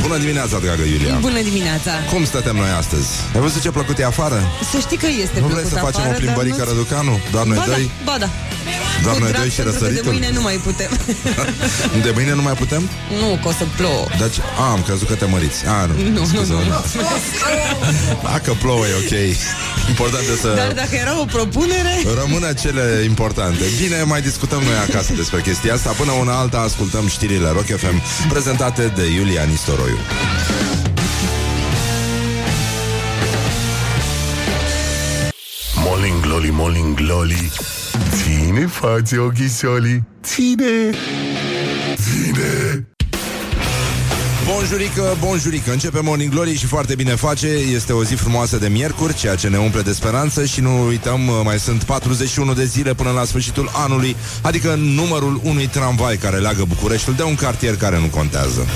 Bună dimineața, dragă Iulia! Bună dimineața! Cum stătem noi astăzi? Ai văzut ce plăcut e afară? Să știi că este Nu vrei să plăcut facem afară, o plimbărică dar nu- răducanu? Doar noi ba doi? Da, ba da. Doar Cu noi drag, doi și pentru că de răsăritul? mâine nu mai putem. De mâine nu mai putem? nu, că o să plouă. Deci, a, am crezut că te măriți. A, nu, Nu, nu, scuze, nu, nu. Dacă plouă e ok. Important e să Dar dacă era o propunere... rămână cele importante. Bine, mai discutăm noi acasă despre chestia asta. Până una alta ascultăm știrile Rock FM prezentate de Iulia Nistoroiu. Morning glory, morning glory Ține față ochisoli Ține. Ține. Bonjurică, bonjurică. Începe Morning Glory și foarte bine face. Este o zi frumoasă de miercuri Ceea ce ne umple de speranță Și nu uităm, mai sunt 41 de zile până la sfârșitul anului Adică numărul unui tramvai Care leagă Bucureștiul de un cartier care nu contează.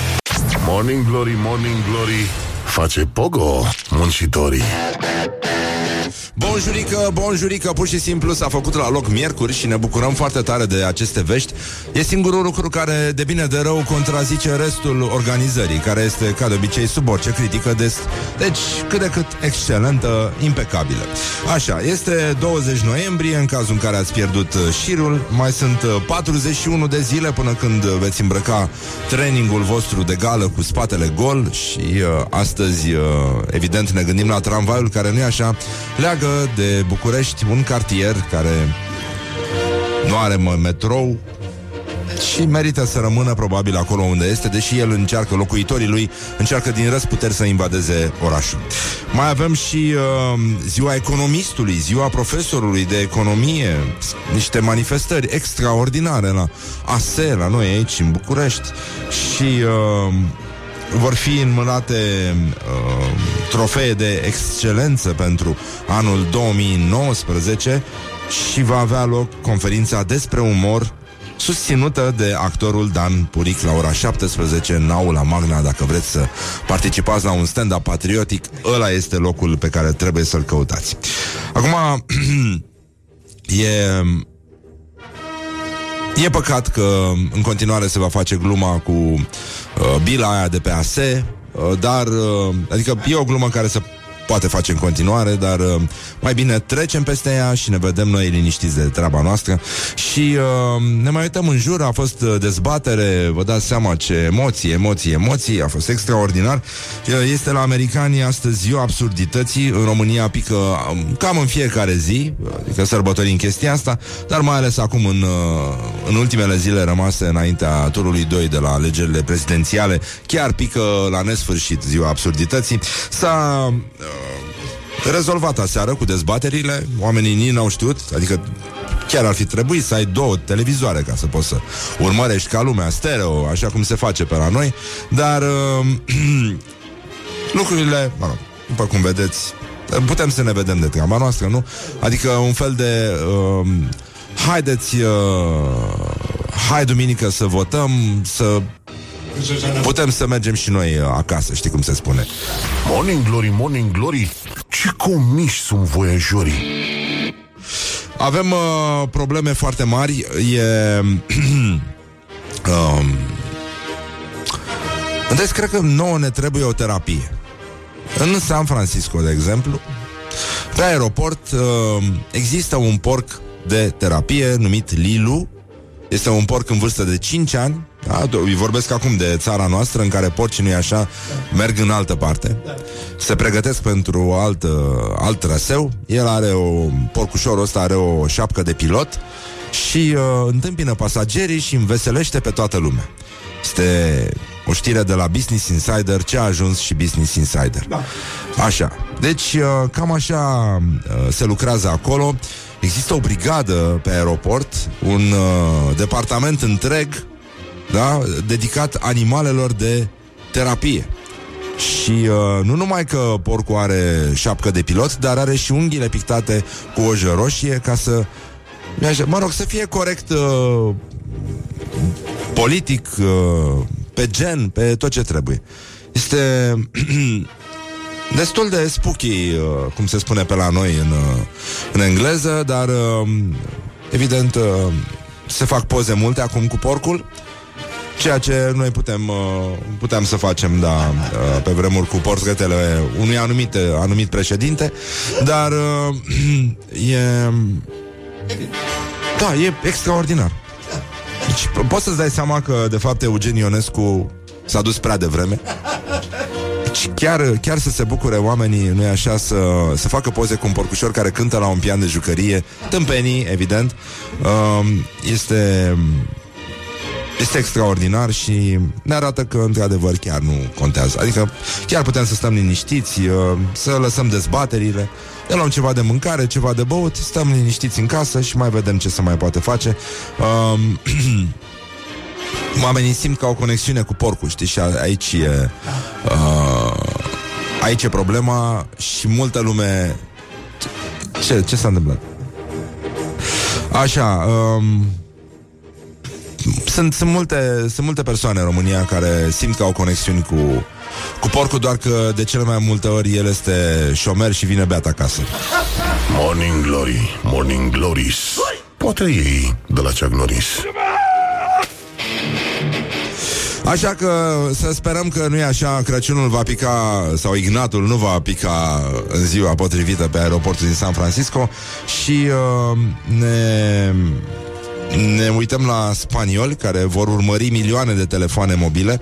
Morning glory, morning glory. Face pogo muncitorii Bonjurică, bonjurică, pur și simplu s-a făcut la loc miercuri și ne bucurăm foarte tare de aceste vești. E singurul lucru care, de bine de rău, contrazice restul organizării, care este, ca de obicei, sub orice critică, des, deci cât de cât excelentă, impecabilă. Așa, este 20 noiembrie, în cazul în care ați pierdut uh, șirul, mai sunt uh, 41 de zile până când uh, veți îmbrăca trainingul vostru de gală cu spatele gol și uh, astăzi, uh, evident, ne gândim la tramvaiul care nu e așa, leagă de București un cartier care nu are mă, metrou și merită să rămână probabil acolo unde este, deși el încearcă, locuitorii lui încearcă din răsputeri să invadeze orașul. Mai avem și uh, ziua economistului, ziua profesorului de economie, niște manifestări extraordinare la ASE, la noi aici în București și uh, vor fi înmânate uh, trofee de excelență pentru anul 2019 și va avea loc conferința despre umor susținută de actorul Dan Puric la ora 17 în aula Magna. Dacă vreți să participați la un stand-up patriotic, ăla este locul pe care trebuie să-l căutați. Acum, e E păcat că în continuare se va face gluma cu uh, bila aia de pe AS, uh, dar, uh, adică e o glumă care se poate face în continuare, dar uh, mai bine trecem peste ea și ne vedem noi liniștiți de treaba noastră și uh, ne mai uităm în jur, a fost uh, dezbatere, vă dați seama ce emoții, emoții, emoții, a fost extraordinar. Uh, Este la americani astăzi ziua absurdității, în România pică um, cam în fiecare zi, adică sărbătorim chestia asta, dar mai ales acum în, uh, în ultimele zile rămase înaintea turului 2 de la alegerile prezidențiale, chiar pică la nesfârșit ziua absurdității. S-a uh, rezolvat aseară cu dezbaterile, oamenii nici n-au știut, adică chiar ar fi trebuit să ai două televizoare ca să poți să urmărești ca lumea stereo, așa cum se face pe la noi, dar uh, lucrurile, mă rog, după cum vedeți, putem să ne vedem de treaba noastră, nu? Adică un fel de uh, haideți uh, hai duminică să votăm, să putem să mergem și noi uh, acasă, știi cum se spune. Morning glory, morning glory Ce comiși sunt voiajorii Avem uh, probleme foarte mari. E... um, deci cred că nouă ne trebuie o terapie. În San Francisco, de exemplu, pe aeroport uh, există un porc de terapie numit Lilu. Este un porc în vârstă de 5 ani. Da? Îi vorbesc acum de țara noastră în care porcii nu așa merg în altă parte. Se pregătesc pentru alt, uh, alt traseu. El are o porcușorul ăsta are o șapcă de pilot și uh, întâmpină pasagerii și înveselește pe toată lumea. Este o știre de la Business Insider Ce a ajuns și Business Insider da. Așa, deci uh, cam așa uh, se lucrează acolo Există o brigadă pe aeroport Un uh, departament întreg da, Dedicat animalelor de terapie. Și uh, nu numai că porcul are șapcă de pilot, dar are și unghiile pictate cu ojă roșie ca să, mă rog, să fie corect uh, politic, uh, pe gen, pe tot ce trebuie. Este destul de spooky, uh, cum se spune pe la noi în, uh, în engleză, dar uh, evident uh, se fac poze multe acum cu porcul Ceea ce noi putem, uh, putem să facem, da, uh, pe vremuri cu portretele unui anumit, anumit președinte, dar uh, e... Da, e extraordinar. Deci poți să-ți dai seama că, de fapt, Eugen Ionescu s-a dus prea devreme. Deci chiar, chiar să se bucure oamenii, nu așa, să, să facă poze cu un porcușor care cântă la un pian de jucărie, tâmpenii, evident, um, este este extraordinar și ne arată că, într-adevăr, chiar nu contează. Adică, chiar putem să stăm liniștiți, uh, să lăsăm dezbaterile, ne luăm ceva de mâncare, ceva de băut, stăm liniștiți în casă și mai vedem ce se mai poate face. Um, oamenii simt că au conexiune cu porcul, știi, și aici e... Uh, aici e problema și multă lume... Ce, ce s-a întâmplat? Așa, um, sunt, sunt, multe, sunt multe persoane în România care simt că au conexiuni cu, cu porcul, doar că de cele mai multe ori el este șomer și vine beat acasă. Morning Glory, Morning Glories. Poate ei de la Chuck Norris. Așa că să sperăm că nu e așa, Crăciunul va pica, sau Ignatul nu va pica în ziua potrivită pe aeroportul din San Francisco și uh, ne ne uităm la spanioli care vor urmări milioane de telefoane mobile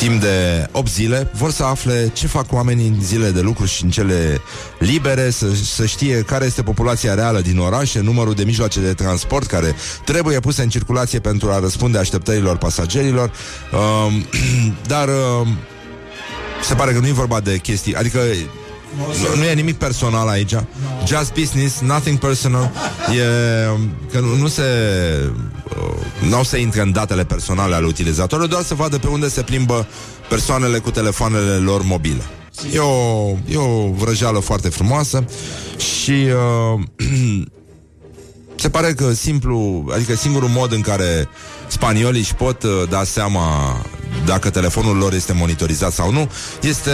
timp de 8 zile, vor să afle ce fac oamenii în zile de lucru și în cele libere, să, să știe care este populația reală din orașe, numărul de mijloace de transport care trebuie puse în circulație pentru a răspunde așteptărilor pasagerilor. Uh, dar uh, se pare că nu e vorba de chestii, adică nu, nu e nimic personal aici. Just business, nothing personal. E că nu, nu se uh, nu au să intre în datele personale ale utilizatorilor, doar să vadă pe unde se plimbă persoanele cu telefoanele lor mobile. E o, e o vrăjeală foarte frumoasă și uh, se pare că simplu, adică singurul mod în care spaniolii își pot uh, da seama dacă telefonul lor este monitorizat sau nu, este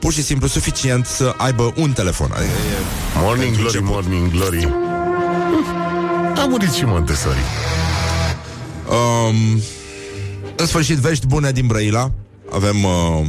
pur și simplu suficient să aibă un telefon. Adică e morning glory, început. morning glory. A murit și Montessori. Um, în sfârșit, vești bune din Brăila. Avem uh,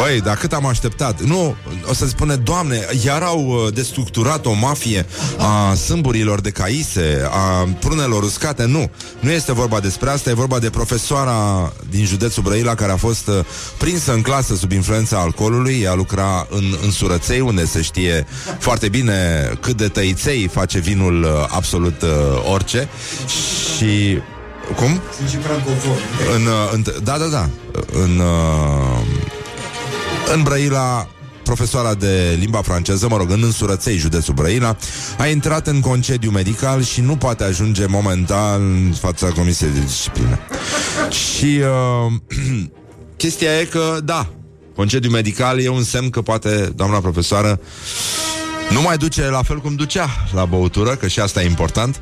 Băi, dar cât am așteptat Nu, o să spune, doamne Iar au uh, destructurat o mafie A sâmburilor de caise A prunelor uscate, nu Nu este vorba despre asta, e vorba de profesoara Din județul Brăila Care a fost uh, prinsă în clasă sub influența alcoolului Ea lucra în, în surăței Unde se știe foarte bine Cât de tăiței face vinul uh, Absolut uh, orice Și cum? Sunt și francofon. În, în, da, da, da. În, uh, în Brăila, profesoara de limba franceză, mă rog, în însurăței, județul Brăila, a intrat în concediu medical și nu poate ajunge momentan în fața Comisiei de Disciplină. și uh, chestia e că, da, concediu medical e un semn că poate doamna profesoară nu mai duce la fel cum ducea la băutură, că și asta e important.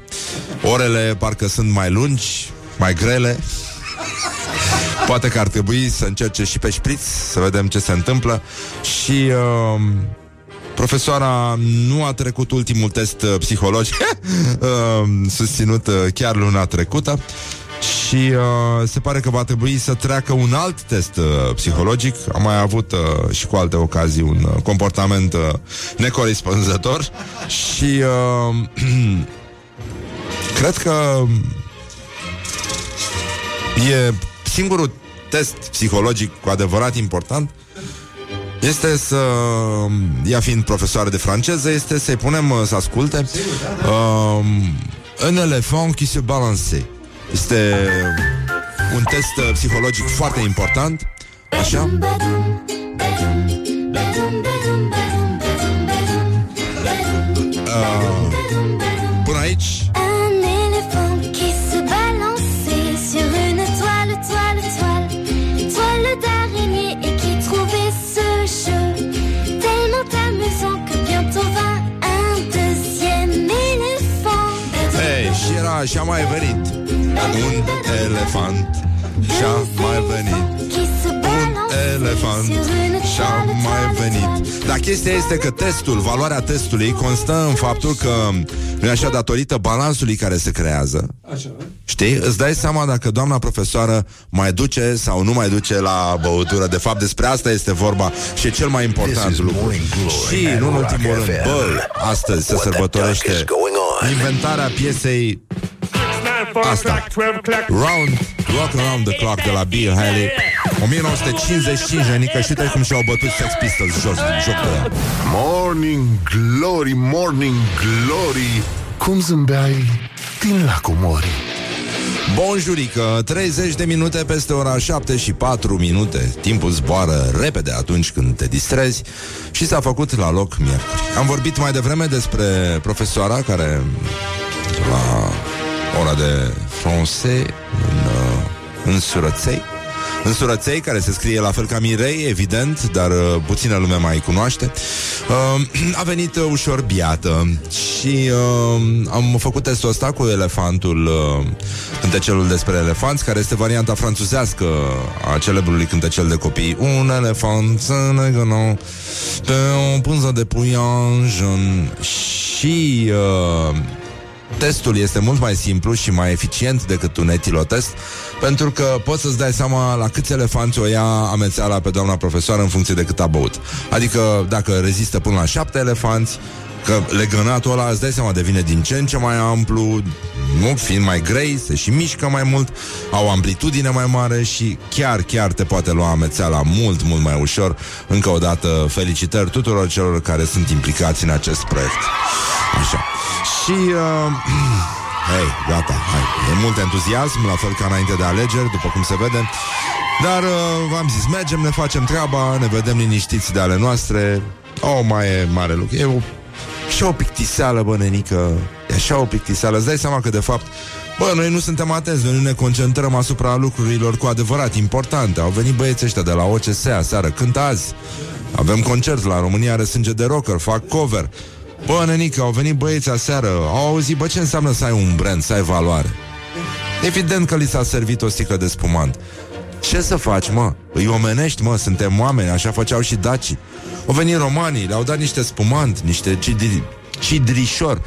Orele parcă sunt mai lungi, mai grele. Poate că ar trebui să încerce și pe șpriț Să vedem ce se întâmplă. Și uh, Profesoara nu a trecut ultimul test uh, psihologic. Uh, Susținut uh, chiar luna trecută. Și uh, se pare că va trebui să treacă un alt test uh, psihologic. Am mai avut uh, și cu alte ocazii un uh, comportament uh, necorespunzător. Și uh, cred că e singurul test psihologic cu adevărat important este să, ea fiind profesoară de franceză, este să-i punem să asculte um, Un elefant qui se balance. Este un test psihologic foarte important. Așa? Uh, și-a mai venit Un elefant Și-a mai venit Un elefant Și-a mai venit Dar chestia este că testul, valoarea testului constă în faptul că, nu așa, datorită balansului care se creează, așa. știi, îți dai seama dacă doamna profesoară mai duce sau nu mai duce la băutură. De fapt, despre asta este vorba și e cel mai important lucru. Și, nu în ultimul rând, bă, astăzi se sărbătorește inventarea piesei Asta. Round, Rock Around the Clock de la Bill Haley. 1955, Renica, și uite cum și-au bătut Sex Pistols jos din joc de ea. Morning Glory, Morning Glory. Cum zâmbeai din lacul mori? Bonjurică, 30 de minute peste ora 7 și 4 minute. Timpul zboară repede atunci când te distrezi Și s-a făcut la loc miercuri. Am vorbit mai devreme despre profesoara care La ora de francez în, uh, în Surăței în Surăței, care se scrie la fel ca Mirei, evident, dar uh, puțină lume mai cunoaște, uh, a venit uh, ușor biată și uh, am făcut testul ăsta cu elefantul, uh, cântecelul despre elefanți, care este varianta franțuzească a celebrului cântecel de copii. Un elefant se negănă pe o pânză de puianj și... Uh, testul este mult mai simplu și mai eficient decât un etilotest, pentru că poți să-ți dai seama la câți elefanți o ia amețeala pe doamna profesoară în funcție de cât a băut. Adică dacă rezistă până la șapte elefanți, că legănatul ăla, îți dai seama, devine din ce în ce mai amplu, nu fiind mai grei, se și mișcă mai mult, au amplitudine mai mare și chiar, chiar te poate lua amețeala mult, mult mai ușor. Încă o dată, felicitări tuturor celor care sunt implicați în acest proiect. Așa. Și... Uh, Hei, gata, hai. E mult entuziasm, la fel ca înainte de alegeri, după cum se vede. Dar uh, v-am zis, mergem, ne facem treaba, ne vedem liniștiți de ale noastre. O, oh, mai e mare lucru. E o, și o pictiseală, bă, nenică. E așa o pictiseală. Îți dai seama că, de fapt, Bă, noi nu suntem atenți, noi nu ne concentrăm asupra lucrurilor cu adevărat importante. Au venit băieții ăștia de la OCS aseară, cântă azi. Avem concert la România are sânge de rocker, fac cover. Bă, nenică, au venit băieți aseară Au auzit, bă, ce înseamnă să ai un brand, să ai valoare Evident că li s-a servit o sticlă de spumant Ce să faci, mă? Îi omenești, mă, suntem oameni Așa făceau și dacii Au venit romanii, le-au dat niște spumant Niște cidri, cidrișor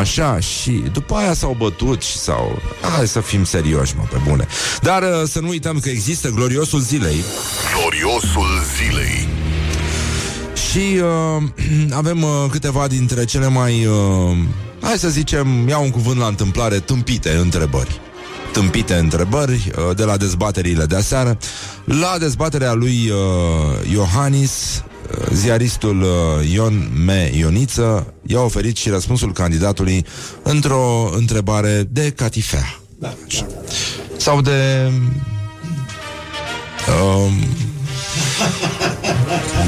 Așa, și după aia s-au bătut și s-au... Hai să fim serioși, mă, pe bune Dar uh, să nu uităm că există gloriosul zilei Gloriosul zilei și uh, avem uh, câteva dintre cele mai, uh, hai să zicem, iau un cuvânt la întâmplare, tâmpite întrebări. Tâmpite întrebări uh, de la dezbaterile de aseară. La dezbaterea lui uh, Iohannis, uh, ziaristul uh, Ion Me Ioniță i-a oferit și răspunsul candidatului într-o întrebare de catifea. Da, da. Sau de... Uh,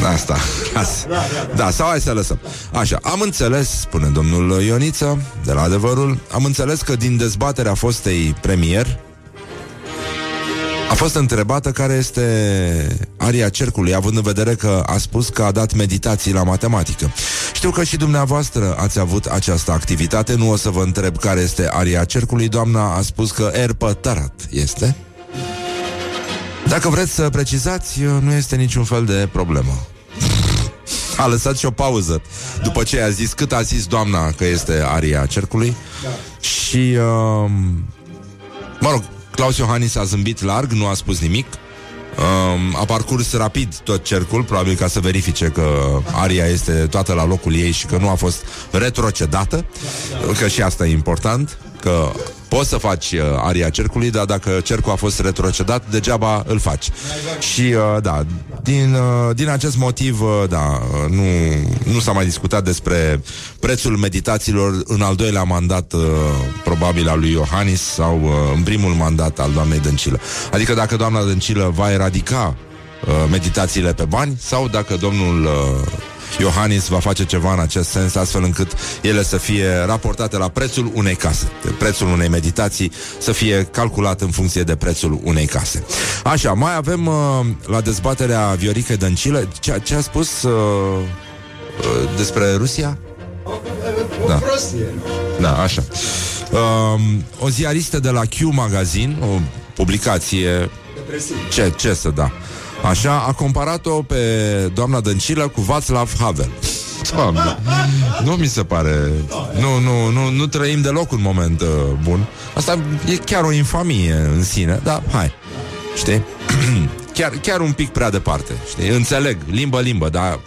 Asta. Asta. Da, sau hai să lăsăm. Așa, am înțeles, spune domnul Ioniță, de la adevărul, am înțeles că din dezbaterea fostei premier a fost întrebată care este aria cercului, având în vedere că a spus că a dat meditații la matematică. Știu că și dumneavoastră ați avut această activitate, nu o să vă întreb care este aria cercului, doamna a spus că erpătărat este. Dacă vreți să precizați, nu este niciun fel de problemă. A lăsat și o pauză După ce a zis cât a zis doamna Că este aria cercului da. Și uh, Mă rog, Claus Iohannis a zâmbit larg Nu a spus nimic. Um, a parcurs rapid tot cercul, probabil ca să verifice că aria este toată la locul ei și că nu a fost retrocedată, că și asta e important, că Poți să faci uh, aria cercului, dar dacă cercul a fost retrocedat, degeaba îl faci. Și, uh, da, din, uh, din acest motiv, uh, da, uh, nu, nu s-a mai discutat despre prețul meditațiilor în al doilea mandat, uh, probabil al lui Iohannis, sau uh, în primul mandat al doamnei Dăncilă. Adică dacă doamna Dăncilă va eradica uh, meditațiile pe bani, sau dacă domnul... Uh, Iohannis va face ceva în acest sens, astfel încât ele să fie raportate la prețul unei case. Prețul unei meditații să fie calculat în funcție de prețul unei case. Așa, mai avem uh, la dezbaterea Viorica Dăncilă ce, ce a spus uh, uh, despre Rusia? Da. Da, așa. Uh, o ziaristă de la Q Magazine, o publicație Ce, ce să da? Așa, a comparat-o pe doamna Dăncilă cu Václav Havel. Doamne, nu mi se pare Nu, nu, nu, nu trăim deloc un moment uh, bun Asta e chiar o infamie în sine Dar hai, știi? chiar, chiar un pic prea departe știi? Înțeleg, limbă-limbă Dar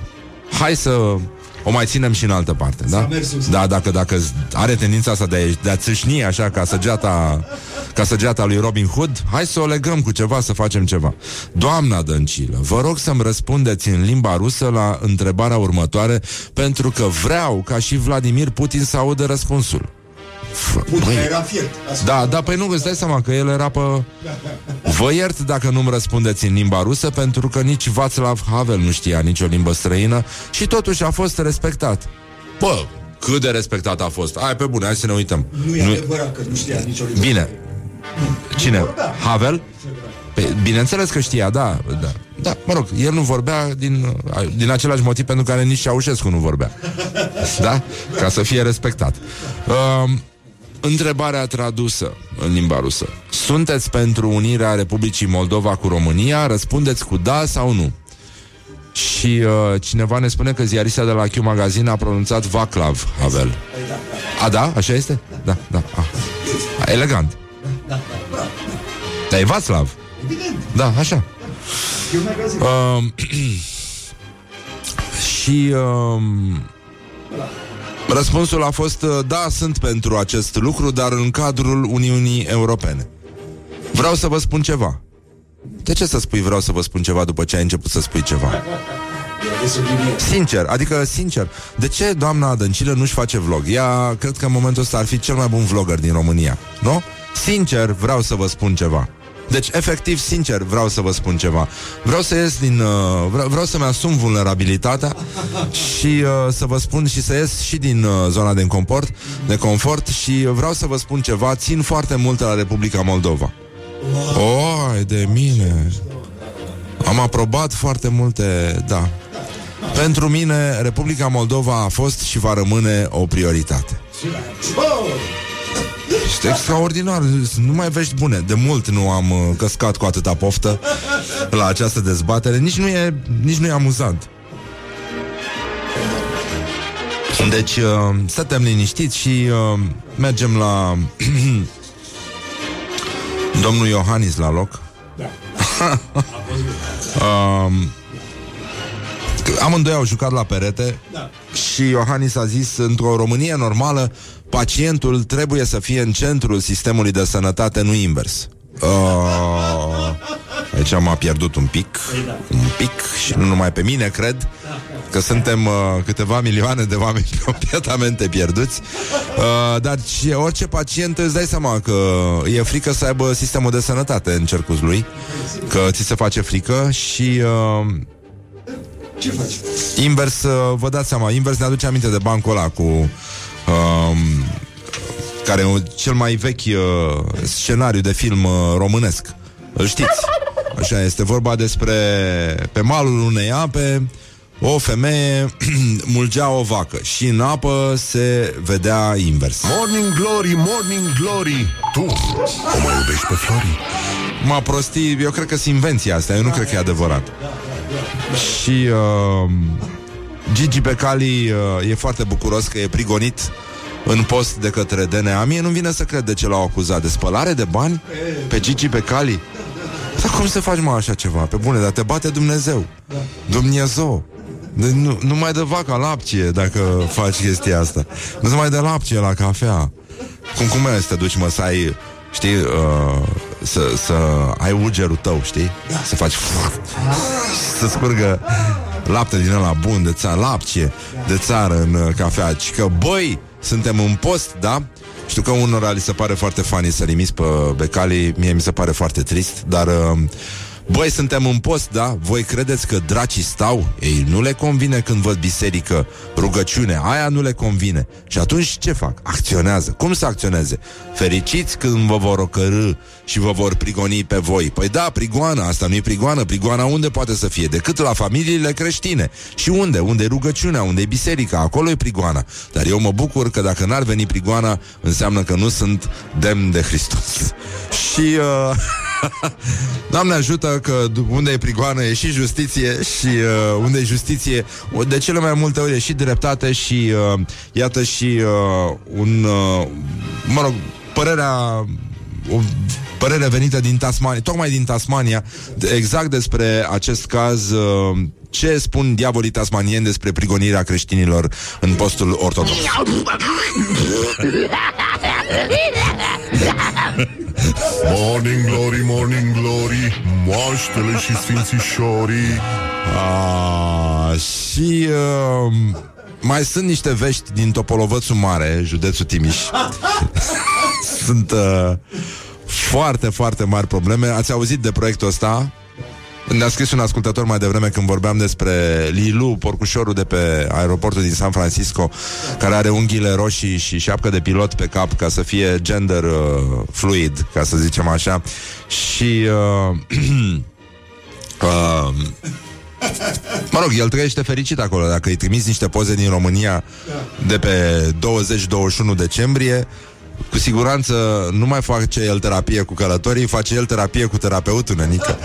hai să o mai ținem și în altă parte, da? Da, dacă, dacă are tendința asta de a, de a țâșni așa ca săgeata, ca săgeata lui Robin Hood, hai să o legăm cu ceva, să facem ceva. Doamna Dăncilă, vă rog să-mi răspundeți în limba rusă la întrebarea următoare, pentru că vreau ca și Vladimir Putin să audă răspunsul. Putin era fiert. Da, da, păi nu, îți dai seama că el era pe... Vă iert dacă nu-mi răspundeți în limba rusă, pentru că nici Václav Havel nu știa nicio limbă străină și totuși a fost respectat. Bă, cât de respectat a fost. Hai pe bune, hai să ne uităm. Nu e adevărat că nu știa nicio limbă. Bine. Cine? Havel? Pe, bineînțeles că știa, da, da. Da, mă rog, el nu vorbea din, din același motiv pentru care nici Ceaușescu nu vorbea. Da? Ca să fie respectat. Uh, Întrebarea tradusă în limba rusă. Sunteți pentru unirea Republicii Moldova cu România? Răspundeți cu da sau nu. Și uh, cineva ne spune că ziarista de la Q Magazine a pronunțat Vaclav Havel. A, da? Așa este? Da, da. A. A, elegant. Da, e Václav. Da, așa. Uh, și uh, Răspunsul a fost uh, da, sunt pentru acest lucru, dar în cadrul Uniunii Europene. Vreau să vă spun ceva. De ce să spui vreau să vă spun ceva după ce ai început să spui ceva? Sincer, adică sincer, de ce doamna Dăncilă nu-și face vlog? Ea cred că în momentul ăsta ar fi cel mai bun vlogger din România, nu? Sincer, vreau să vă spun ceva. Deci, efectiv, sincer, vreau să vă spun ceva. Vreau să ies din... Uh, vreau, vreau să-mi asum vulnerabilitatea și uh, să vă spun și să ies și din uh, zona de confort, de confort și vreau să vă spun ceva. Țin foarte mult la Republica Moldova. Oi, de mine! Am aprobat foarte multe, da. Pentru mine, Republica Moldova a fost și va rămâne o prioritate. Este extraordinar, nu mai vești bune. De mult nu am uh, căscat cu atâta poftă la această dezbatere. Nici nu e, nici nu e amuzant. Deci, uh, stătem liniștiți și uh, mergem la domnul Iohannis la loc. Da. uh, amândoi au jucat la perete da. și Iohannis a zis într-o Românie normală pacientul trebuie să fie în centrul sistemului de sănătate, nu invers. Uh, aici m-a pierdut un pic Un pic Și nu numai pe mine, cred Că suntem uh, câteva milioane de oameni Completamente pierduți uh, Dar și orice pacient Îți dai seama că e frică să aibă Sistemul de sănătate în cercul lui Că ți se face frică Și uh, Ce faci? Invers, uh, vă dați seama Invers ne aduce aminte de bancul ăla cu um, care e cel mai vechi uh, scenariu de film uh, românesc. Îl știți? Așa este vorba despre pe malul unei ape o femeie mulgea o vacă și în apă se vedea invers. Morning Glory, Morning Glory Tu o mai iubești pe Flori? M-a prostit, eu cred că sunt invenția asta, eu nu cred că e adevărat. Și uh, Gigi Becali uh, e foarte bucuros că e prigonit în post de către DNA. Mie nu vine să cred de ce l-au acuzat de spălare de bani pe Gigi Becali. Dar cum să faci, mă, așa ceva? Pe bune, dar te bate Dumnezeu. Dumnezeu. De, nu, nu mai dă vaca lapcie dacă faci chestia asta. Nu se mai dă lapcie la cafea. Cum, cum e să te duci, mă, să ai, știi, uh, să, să ai ugerul tău, știi? Să faci să scurgă lapte din ăla bun de țară, lapcie de țară în uh, cafea. Și că, băi, suntem în post, da? Știu că unora li se pare foarte funny să limiți pe becali, mie mi se pare foarte trist, dar... Uh, Băi, suntem în post, da? Voi credeți că dracii stau? Ei, nu le convine când văd biserică, rugăciune, aia nu le convine. Și atunci ce fac? Acționează. Cum să acționeze? Fericiți când vă vor ocărâ și vă vor prigoni pe voi. Păi da, prigoana, asta nu e prigoană. Prigoana unde poate să fie? Decât la familiile creștine. Și unde? Unde e rugăciunea? Unde e biserica? Acolo e prigoana. Dar eu mă bucur că dacă n-ar veni prigoana, înseamnă că nu sunt demn de Hristos. și... Uh... Doamne ajută că unde e prigoană e și justiție și uh, unde e justiție, de cele mai multe ori e și dreptate și uh, iată și uh, un, uh, mă rog, părerea o părere venită din Tasmania, tocmai din Tasmania, exact despre acest caz, uh, ce spun diavolii tasmanieni despre prigonirea creștinilor în postul ortodox. Morning glory, morning glory Moaștele și sfințișorii A, și uh, mai sunt niște vești din Topolovățul Mare, județul Timiș. sunt uh, foarte, foarte mari probleme. Ați auzit de proiectul ăsta? Ne-a scris un ascultător mai devreme când vorbeam despre Lilu, porcușorul de pe aeroportul din San Francisco, care are unghiile roșii și șapcă de pilot pe cap ca să fie gender uh, fluid, ca să zicem așa. Și... Uh, uh, Mă rog, el trăiește fericit acolo Dacă îi trimiți niște poze din România De pe 20-21 decembrie cu siguranță nu mai face el terapie cu călătorii, face el terapie cu terapeutul, nenică.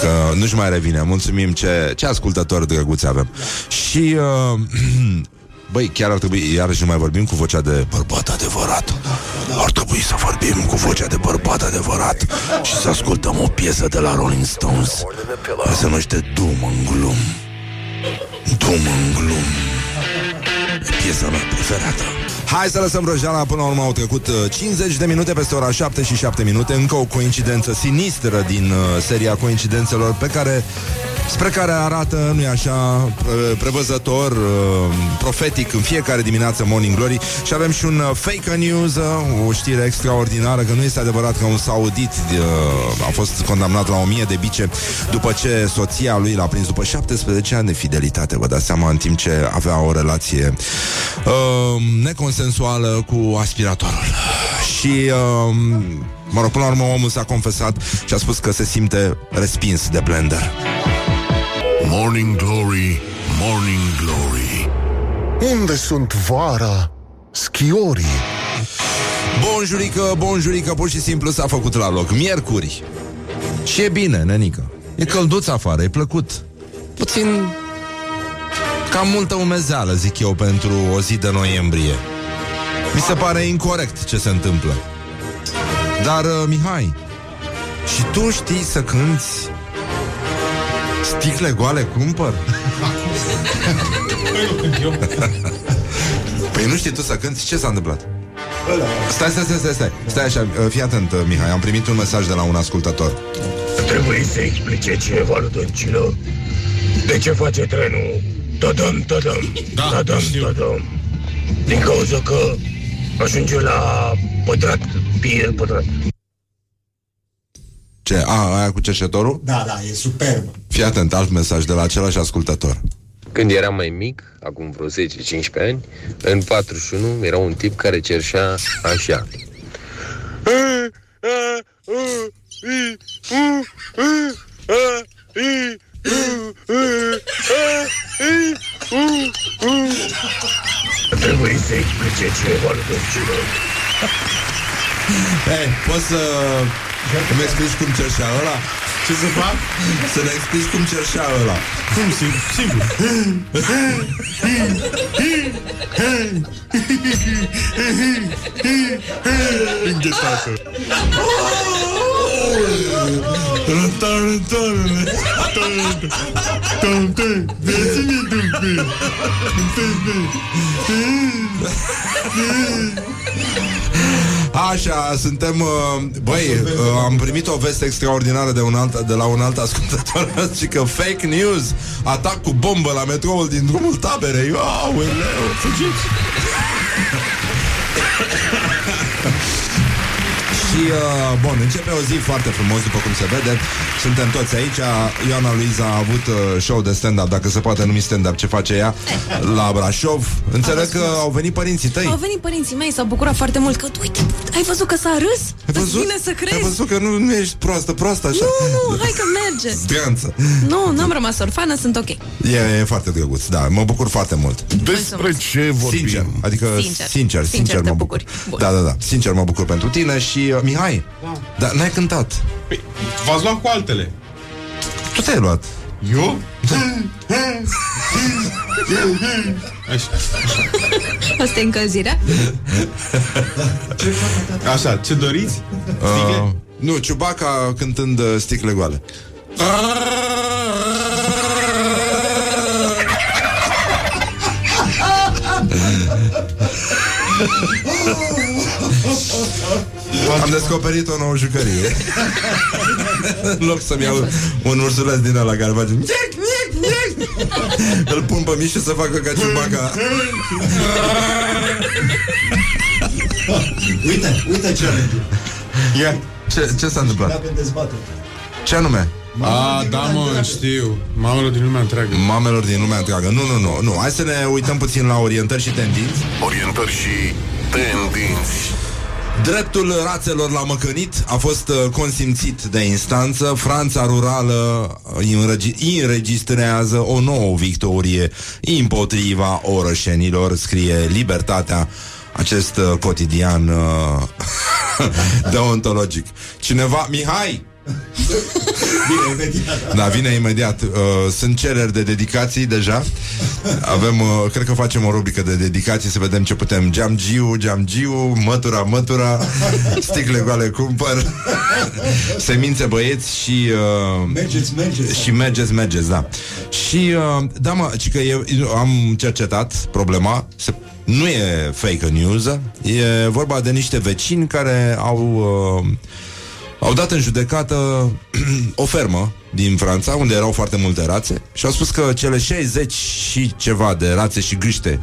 Că nu-și mai revine. Mulțumim ce, ce ascultători drăguți avem. Și... Uh, Băi, chiar ar trebui, iarăși nu mai vorbim cu vocea de bărbat adevărat. Ar trebui să vorbim cu vocea de bărbat adevărat și să ascultăm o piesă de la Rolling Stones. Se numește Doom în glum. Doom în glum. E piesa mea preferată. Hai să lăsăm vrăjeala Până la urmă au trecut 50 uh, de minute Peste ora 7 și 7 minute. Încă o coincidență sinistră din uh, seria coincidențelor Pe care Spre care arată, nu-i așa, prevăzător, uh, profetic în fiecare dimineață Morning Glory. Și avem și un uh, fake news, uh, o știre extraordinară, că nu este adevărat că un saudit a fost condamnat la 1000 de bice după ce soția lui l-a prins după 17 ani de fidelitate, vă dați seama, în timp ce avea o relație uh, neconsensuală cu aspiratorul. Și uh, Mă rog, până la urmă omul s-a confesat și a spus că se simte respins de blender. Morning Glory, Morning Glory Unde sunt vara schiorii? Bonjurică, bonjurică, pur și simplu s-a făcut la loc Miercuri Și e bine, nenică E călduț afară, e plăcut Puțin Cam multă umezeală, zic eu, pentru o zi de noiembrie Mi se pare incorrect ce se întâmplă Dar, uh, Mihai Și tu știi să cânti Sticle goale cumpăr? păi nu știi tu să cânti? Ce s-a întâmplat? Stai, stai, stai, stai, stai, stai așa, uh, fii atent, uh, Mihai, am primit un mesaj de la un ascultător. Trebuie să explice cineva lui Dăncilă de ce face trenul tădăm, tădăm, da, tădăm, tădăm. Din cauza că ajunge la pătrat, pie pătrat. Ce? A, aia cu cerșetorul? Da, da, e superb. Fii atent, alt mesaj de la același ascultător. Când eram mai mic, acum vreo 10-15 ani, în 41 era un tip care cerșea așa. Trebuie să explice ceva lui Hei, poți să îmi explici cum cerșea ăla? Ce să fac? Să ne explici cum cerșea ăla. Cum, sigur? sigur. Înghețată. Așa, suntem uh, Băi, uh, am primit o veste extraordinară de, un alt, de la un alt ascultător Și că fake news Atac cu bombă la metroul din drumul taberei. Aoleu, fugiți! Și, uh, bun, începe o zi foarte frumos, după cum se vede. Suntem toți aici. Ioana Luiza a avut uh, show de stand-up, dacă se poate numi stand-up, ce face ea, la Brașov. Înțeleg că au venit părinții tăi. Au venit părinții mei, s-au bucurat foarte mult că, uite, ai văzut că s-a râs? Ai văzut? Îți vine să crezi? Ai văzut că nu, nu ești proastă, proastă așa? Nu, nu, hai că merge. Stranță. Nu, n-am rămas orfană, sunt ok. E, e foarte drăguț, da, mă bucur foarte mult. Despre ce vorbim? Sincer, adică Sincer. sincer, sincer, Sincer te mă bucuri. bucur. Bun. Da, da, da, sincer mă bucur pentru tine și uh, Mihai, Da. dar n-ai cântat. Păi, v-ați luat cu altele. Tu te-ai luat. Eu? Așa. Asta e încălzirea? Așa, ce doriți? Sticle? Uh, nu, Ciubaca cântând uh, sticle goale. Am descoperit o nouă jucărie În loc să-mi iau un ursuleț din ăla care face Nyic, nyic, nyic Îl pun pe Mișu să facă ca Ciubaca Uite, uite challenge Ia. Ce, ce s-a întâmplat? Avem dezbatere. Ce anume? A, da, mă, știu. Mamelor din lumea întreagă. Mamelor din lumea întreagă Nu, nu, nu, nu Hai să ne uităm puțin la orientări și tendinți Orientări și tendinți. Dreptul rațelor la măcănit a fost uh, consimțit de instanță. Franța rurală uh, înregi- înregistrează o nouă victorie împotriva orășenilor, scrie Libertatea, acest uh, cotidian uh, deontologic. Cineva, Mihai, Bine, imediat. da, vine imediat. Uh, sunt cereri de dedicații deja. Avem, uh, cred că facem o rubrică de dedicații să vedem ce putem. Geamgiu, geamgiu, mătura, mătura, sticle goale cumpăr, semințe băieți și... Uh, Mergeți, mergeți. și mergeți, mergeți, da. Și, uh, da, mă, ci că eu, eu am cercetat problema, se, nu e fake news, e vorba de niște vecini care au, uh, au dat în judecată o fermă din Franța, unde erau foarte multe rațe, și au spus că cele 60 și ceva de rațe și gâște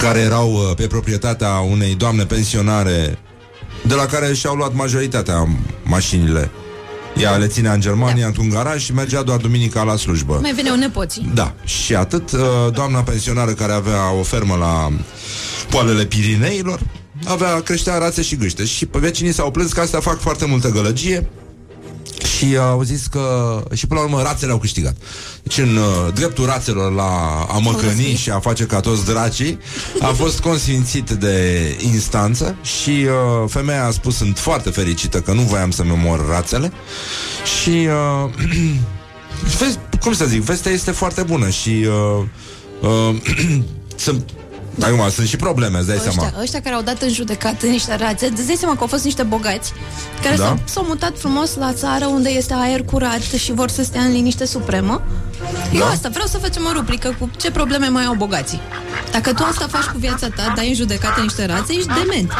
care erau uh, pe proprietatea unei doamne pensionare de la care și-au luat majoritatea mașinile. Ea le ținea în Germania, într-un garaj și mergea doar duminica la slujbă. Mai veneau nepoții. Da, și atât, uh, doamna pensionară care avea o fermă la poalele Pirineilor, avea, creștea rațe și gâște. Și pe vecinii s-au plâns că astea fac foarte multă gălăgie. Și au zis că și până la urmă rațele au câștigat. Deci în uh, dreptul rațelor la a măcăni și a face ca toți dracii a fost consfințit de instanță și uh, femeia a spus sunt foarte fericită că nu voiam să-mi omor rațele. Și uh, vezi, cum să zic, vestea este foarte bună și uh, uh, sunt Acum, sunt și probleme, îți dai seama. Ăștia, ăștia care au dat în judecată niște rațe, îți dai seama că au fost niște bogați care Da. s-au, s-au mutat frumos la țară unde este aer curat și vor să stea în liniște supremă. Eu Da. asta vreau să facem o rubrică cu ce probleme mai au bogații. Dacă tu asta faci cu viața ta, dai în judecată niște rațe, ești dement.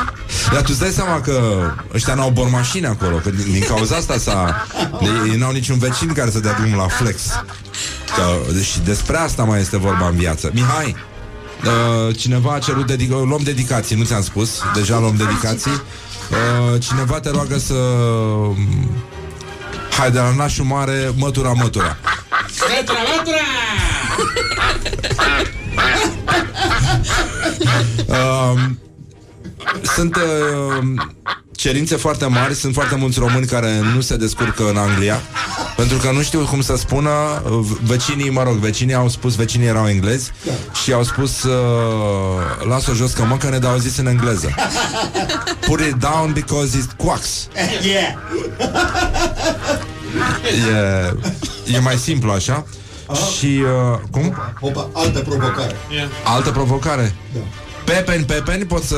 Dar tu îți dai seama că ăștia n-au bormașini acolo, că din, din cauza asta s-a... de- Ei n-au niciun vecin care să dea drumul la flex. Că, și despre asta mai este vorba în viață. Mihai, uh, cineva a cerut dedic- luăm dedicații, nu ți-am spus, deja luăm dedicații. Uh, cineva te roagă să... Hai de la nașul mare, mătura, mătura. Mătura, mătura! Uh, sunt uh, cerințe foarte mari, sunt foarte mulți români care nu se descurcă în Anglia, pentru că nu știu cum să spună, uh, vecinii, mă rog, vecinii au spus, vecinii erau englezi și au spus uh, las-o jos că mă că ne dau zis în engleză. Put it down because it quacks. Yeah. E, e mai simplu așa. Și uh, cum? Opa, altă provocare. Altă provocare. Da. Pepeni, pepeni, pot să...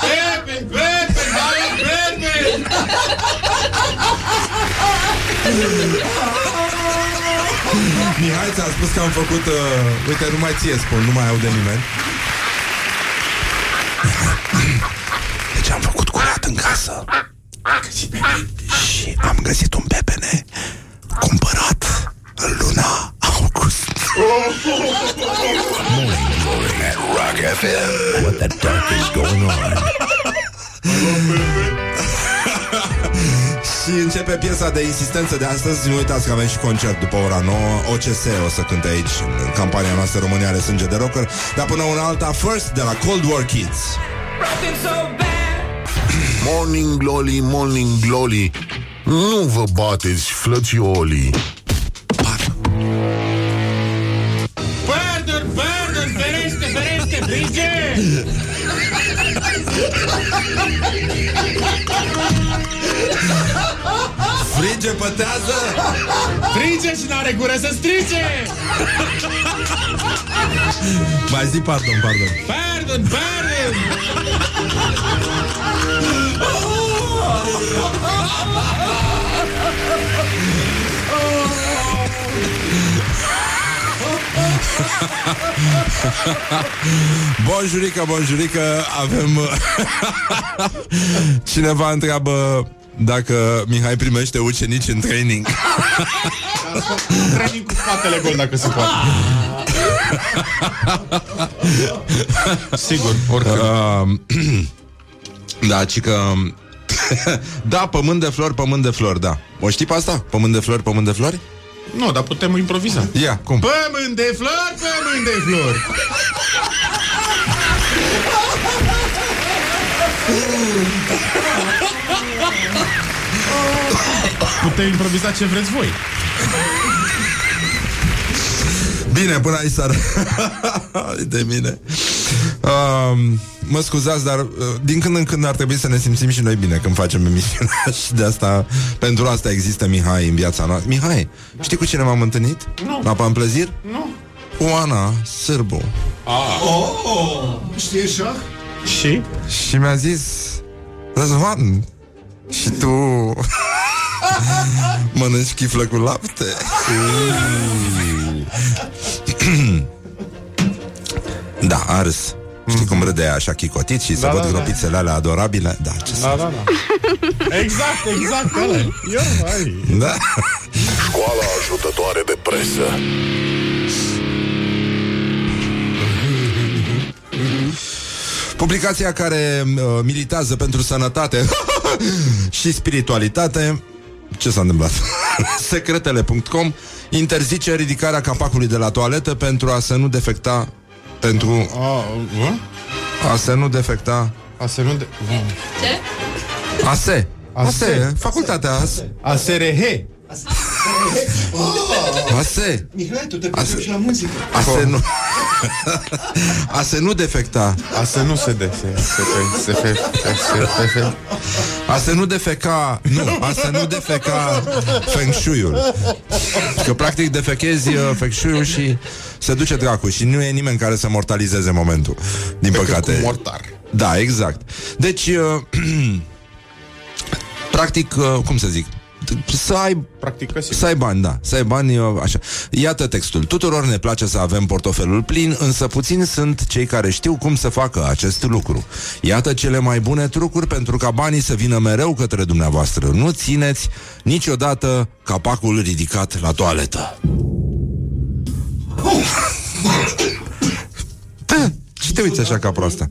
Pepe, Pepe, hai, Pepe! Mihai ți-a spus că am făcut uh, Uite, nu mai ție spun, nu mai aude nimeni Deci am făcut curat în casă Și am găsit un pepene Cumpărat în luna august Rock FM. What the duck is going on? Și începe piesa de insistență de astăzi Nu uitați că avem și concert după ora 9 OCS o să cânte aici În campania noastră România are sânge de rocker Dar până una alta First de la Cold War Kids Morning glory, morning glory. Nu vă bateți, flățiolii. Pardon, pardon, ferește, ferește, brige! Frige, pătează Frige și n-are gură să strice! Mai zi pardon, pardon Pardon, pardon! Bonjurică, bonjurică Avem Cineva întreabă dacă Mihai primește ucenici în training Training cu spatele gol dacă se poate. Sigur, oricând. uh, Da, ci că Da, pământ de flori, pământ de flori, da O știi pe asta? Pământ de flori, pământ de flori? Nu, dar putem improviza. Ia, cum? Pământ de flori, pământ de flori. Putem improviza ce vreți voi. Bine, până aici s-ar... de mine. Uh, mă scuzați, dar uh, din când în când ar trebui să ne simțim și noi bine când facem emisiunea și de asta, pentru asta există Mihai în viața noastră. Mihai, știi cu cine m-am întâlnit? Nu. La Pamplezir? Nu. Cu Ana Sârbu. Oh, știe șah? Și? Și mi-a zis Răzvan Și tu Mănânci chiflă cu lapte Da, a râs Știi cum râde ea așa chicotit Și se Da, văd da, da. gropițele alea adorabile Da, ce să... Da, da, da. Exact, exact, ăla e. Eu, hai. Da. Școala ajutătoare de presă. Publicația care uh, militează pentru sănătate și spiritualitate ce s-a întâmplat? Secretele.com interzice ridicarea capacului de la toaletă pentru a se nu defecta pentru A, uh? a se nu defecta A se nu de... Ce? ASE. ASE. ASE, facultatea ASE. A SRH. ASE. Mihai, tu te pricepi și la muzică. ASE nu. ASE nu defecta. A să nu se de... Se, se, se, se, se, se, se, A să nu defeca Nu, a să nu defeca Feng Shui-ul Că practic defechezi uh, Feng Shui-ul și Se duce dracu și nu e nimeni care să mortalizeze momentul Din păcate cu mortar. Da, exact Deci uh, Practic, uh, cum să zic să ai Practică sigur. să ai bani, da, să ai bani, uh, așa. Iată textul. Tuturor ne place să avem portofelul plin, însă puțini sunt cei care știu cum să facă acest lucru. Iată cele mai bune trucuri pentru ca banii să vină mereu către dumneavoastră. Nu țineți niciodată capacul ridicat la toaletă. Da, ce te uiți așa ca proasta?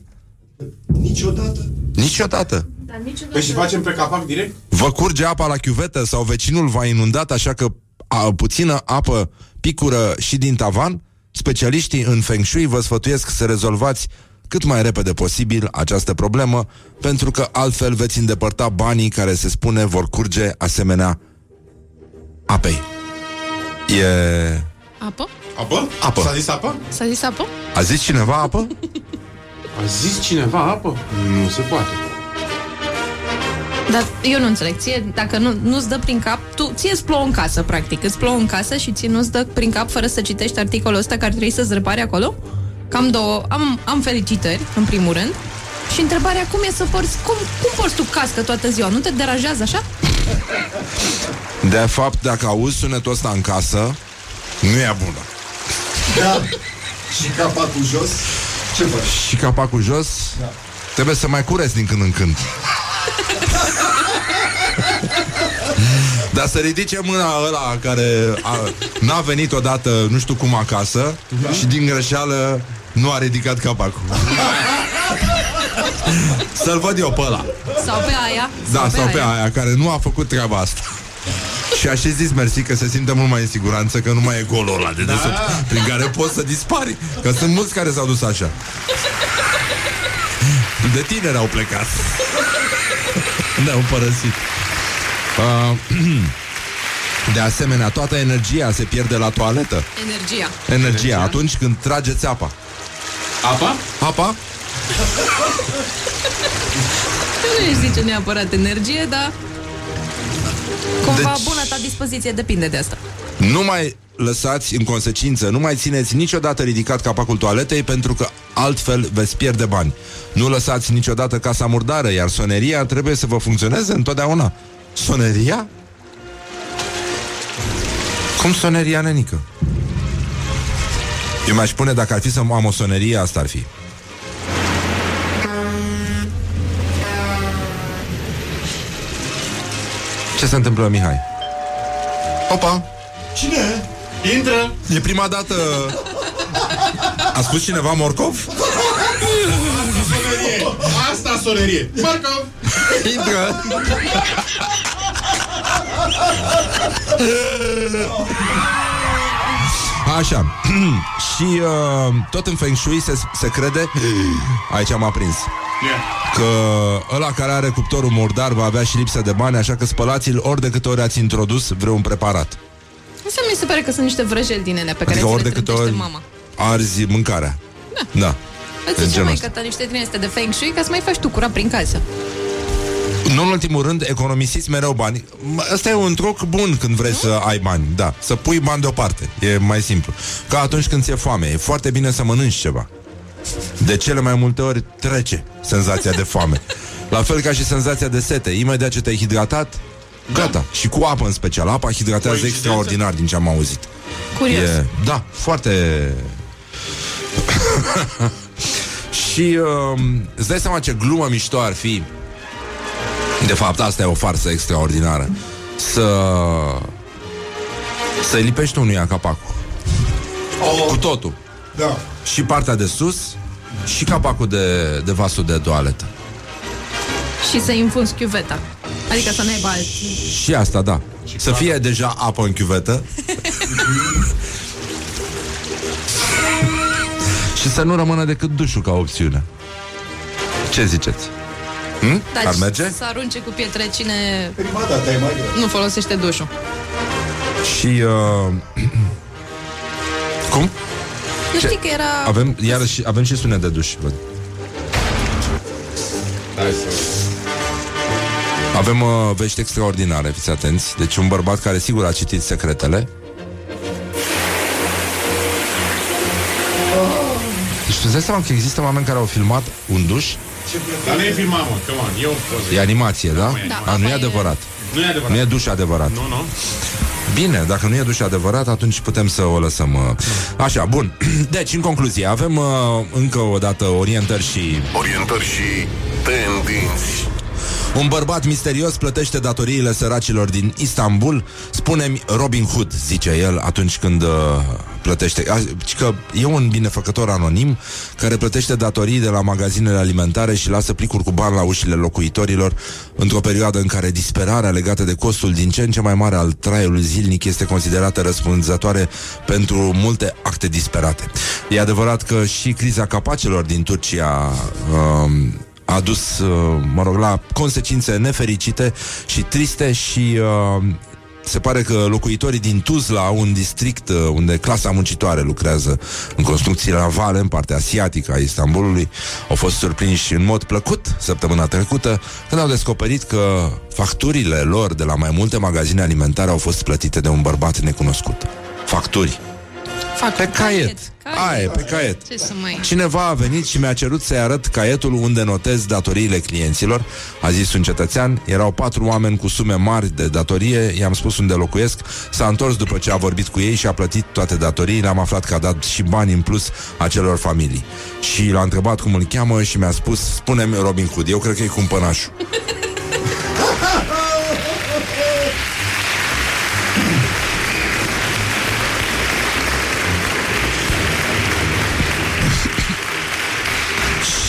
Niciodată. Niciodată. Dar niciodată... Păi și facem pe capac direct? Vă curge apa la chiuvetă sau vecinul v-a inundat așa că a, puțină apă picură și din tavan? Specialiștii în Feng Shui vă sfătuiesc să rezolvați cât mai repede posibil această problemă, pentru că altfel veți îndepărta banii care se spune vor curge asemenea apei. E... Apă? Apă? Apă. S-a zis apă? S-a zis apă? A zis cineva apă? A zis cineva apă? Nu se poate. Dar eu nu înțeleg. Ție, dacă nu, nu-ți dă prin cap, tu, ție îți plouă în casă, practic. Îți plouă în casă și ție nu-ți dă prin cap fără să citești articolul ăsta care trebuie să-ți repare acolo? Cam două. Am, am felicitări, în primul rând. Și întrebarea cum e să porți, cum, cum porți tu cască toată ziua? Nu te deranjează așa? De fapt, dacă auzi sunetul ăsta în casă, nu e bună. Da. Și capacul jos. Ce faci? Și capacul jos, da. trebuie să mai cureți din când în când. Dar să ridice mâna ăla care a, n-a venit odată, nu știu cum, acasă da? și din greșeală nu a ridicat capacul. Să-l văd eu pe ăla. Sau pe aia? Da, sau pe aia care nu a făcut treaba asta. Și așa zis mersi că se simte mult mai în siguranță Că nu mai e golul ăla de desubt da. Prin care poți să dispari Că sunt mulți care s-au dus așa De tineri au plecat Ne-au părăsit uh, De asemenea, toată energia se pierde la toaletă Energia. Energia, atunci când trageți apa Apa? Apa? Nu își zice neapărat energie, dar Cumva Deci- deci... bună ta dispoziție depinde de asta. Nu mai lăsați în consecință, nu mai țineți niciodată ridicat capacul toaletei pentru că altfel veți pierde bani. Nu lăsați niciodată casa murdară, iar soneria trebuie să vă funcționeze întotdeauna. Soneria? Cum soneria, nenică? Eu mi-aș spune dacă ar fi să am o sonerie, asta ar fi. Ce se întâmplă, Mihai? Opa! Cine? Intră! E prima dată... A spus cineva morcov? Sonerie! Asta sonerie! Marcov! Intră! Așa Și uh, tot în Feng Shui se, se crede Aici am aprins Yeah. Că ăla care are cuptorul murdar Va avea și lipsă de bani Așa că spălați-l ori de câte ori ați introdus Vreun preparat Asta mi se pare că sunt niște vrăjeli din ele pe care Adică ți ori le de câte trântește ori mama. Arzi mâncarea Da, Îți în zice genul mai ăsta. că niște din astea de feng shui ca să mai faci tu curat prin casă. Nu în ultimul rând, economisiți mereu bani. M- Ăsta e un truc bun când vrei să ai bani. Da, să pui bani deoparte. E mai simplu. Ca atunci când ți-e foame. E foarte bine să mănânci ceva. De cele mai multe ori trece senzația de foame. La fel ca și senzația de sete. Imediat ce te-ai hidratat, gata. Și cu apă în special. Apa hidratează Coincidență? extraordinar din ce am auzit. Curios. E, da, foarte... și um, îți dai seama ce glumă mișto ar fi De fapt, asta e o farsă extraordinară. Să... Să-i lipești unuia capacul Oh, Cu totul. Da. Și partea de sus Și capacul de, de vasul de toaletă. Și să infunzi chiuveta. Adică să n-aibă alt... Și asta, da. Să fie deja apă în chiuvetă. Și să nu rămână decât dușul ca opțiune. Ce ziceți? Hm? Dar Ar merge? să arunce cu pietre cine Prima dată e mai greu. nu folosește dușul. Și uh... Cum? Nu Ce? știi că era... Avem, iarăși, avem și sunet de duș văd. Hai să... Avem uh, vești extraordinare, fiți atenți Deci un bărbat care sigur a citit secretele Deci tu îți dai seama că există oameni care au filmat un duș Dar nu e filmat, mă, come on, e o poză. E animație, da? Da, A, nu e asta e- adevărat Nu e adevărat. Nu e duș adevărat Nu, nu. Bine, dacă nu e duș adevărat, atunci putem să o lăsăm uh. Așa, bun Deci, în concluzie, avem uh, încă o dată orientări și Orientări și tendinți. Un bărbat misterios plătește datoriile săracilor din Istanbul Spune-mi Robin Hood, zice el atunci când uh, plătește. A, ci Că e un binefăcător anonim Care plătește datorii de la magazinele alimentare Și lasă plicuri cu bani la ușile locuitorilor Într-o perioadă în care disperarea legată de costul din ce în ce mai mare al traiului zilnic Este considerată răspunzătoare pentru multe acte disperate. E adevărat că și criza capacelor din Turcia uh, a dus, uh, mă rog, la consecințe nefericite și triste și uh, se pare că locuitorii din Tuzla, un district uh, unde clasa muncitoare lucrează în construcții navale, în partea asiatică a Istanbulului, au fost surprinși în mod plăcut săptămâna trecută când au descoperit că facturile lor de la mai multe magazine alimentare au fost plătite de un bărbat necunoscut. Facturi. Fac Pe caiet. caiet. Aia e, pe caiet. Ce să mai... Cineva a venit și mi-a cerut să-i arăt caietul unde notez datoriile clienților. A zis un cetățean, erau patru oameni cu sume mari de datorie, i-am spus unde locuiesc, s-a întors după ce a vorbit cu ei și a plătit toate datoriile, am aflat că a dat și bani în plus acelor familii. Și l-a întrebat cum îl cheamă și mi-a spus, spune-mi Robin Hood, eu cred că e cumpănașul.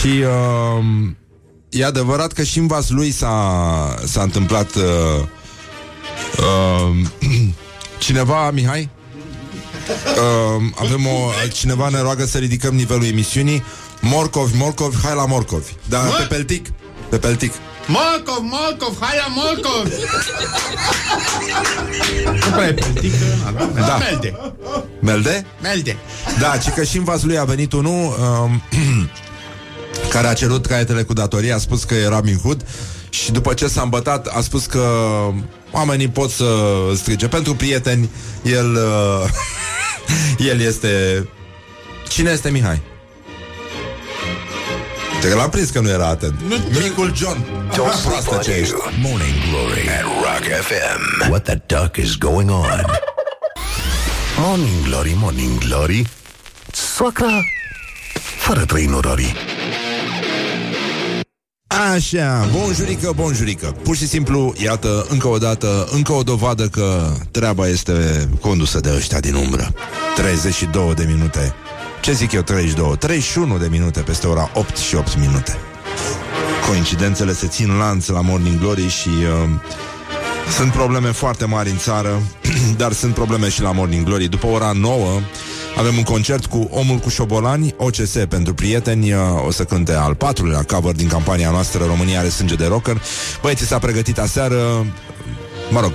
Și uh, e adevărat că și în vas lui s-a, s-a întâmplat uh, uh, cineva, Mihai? Uh, avem o, cineva ne roagă să ridicăm nivelul emisiunii Morcov, Morcov, hai la Morcov Da, Mă? pe peltic Pe peltic Molcov, Molcov, hai la Molcov! Nu prea e peltică, da? Da. Melde, Melde? melde. Da, ci că și în vas lui a venit unul um, care a cerut caietele cu datorie, a spus că e Robin Hood și după ce s-a îmbătat a spus că oamenii pot să strige pentru prieteni, el, uh, el este... Cine este Mihai? Te l-am prins că nu era atent. Micul John. Don't Proastă ce ești. Morning Glory at Rock FM. What the duck is going on? Morning Glory, Morning Glory. Soacra fără trăinurorii. Așa, bonjurică, bonjurică. Pur și simplu, iată, încă o dată Încă o dovadă că treaba este Condusă de ăștia din umbră. 32 de minute. Ce zic eu, 32? 31 de minute Peste ora 8 și 8 minute. Coincidențele se țin lanț La Morning Glory și uh, Sunt probleme foarte mari în țară Dar sunt probleme și la Morning Glory. După ora 9 avem un concert cu Omul cu șobolani, OCS pentru prieteni, uh, o să cânte al patrulea cover din campania noastră România are sânge de rocker. Băieții s-a pregătit aseară, mă rog,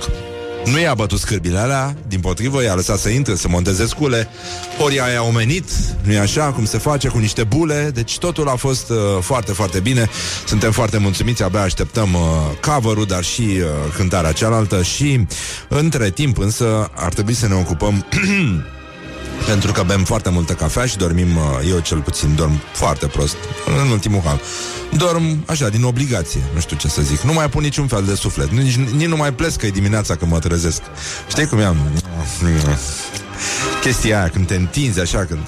nu i-a bătut scârbile alea, din potrivă, i-a lăsat să intre, să monteze scule, ori i-a omenit, nu e așa, cum se face, cu niște bule, deci totul a fost uh, foarte, foarte bine, suntem foarte mulțumiți, abia așteptăm uh, cover-ul, dar și uh, cântarea cealaltă. Și, între timp, însă, ar trebui să ne ocupăm pentru că bem foarte multă cafea și dormim, uh, eu cel puțin dorm foarte prost în ultimul hal. Dorm așa, din obligație, nu știu ce să zic. Nu mai pun niciun fel de suflet. Nici, nici nu mai plescă dimineața când mă trezesc. Știi cum am? Chestia aia, când te întinzi așa, când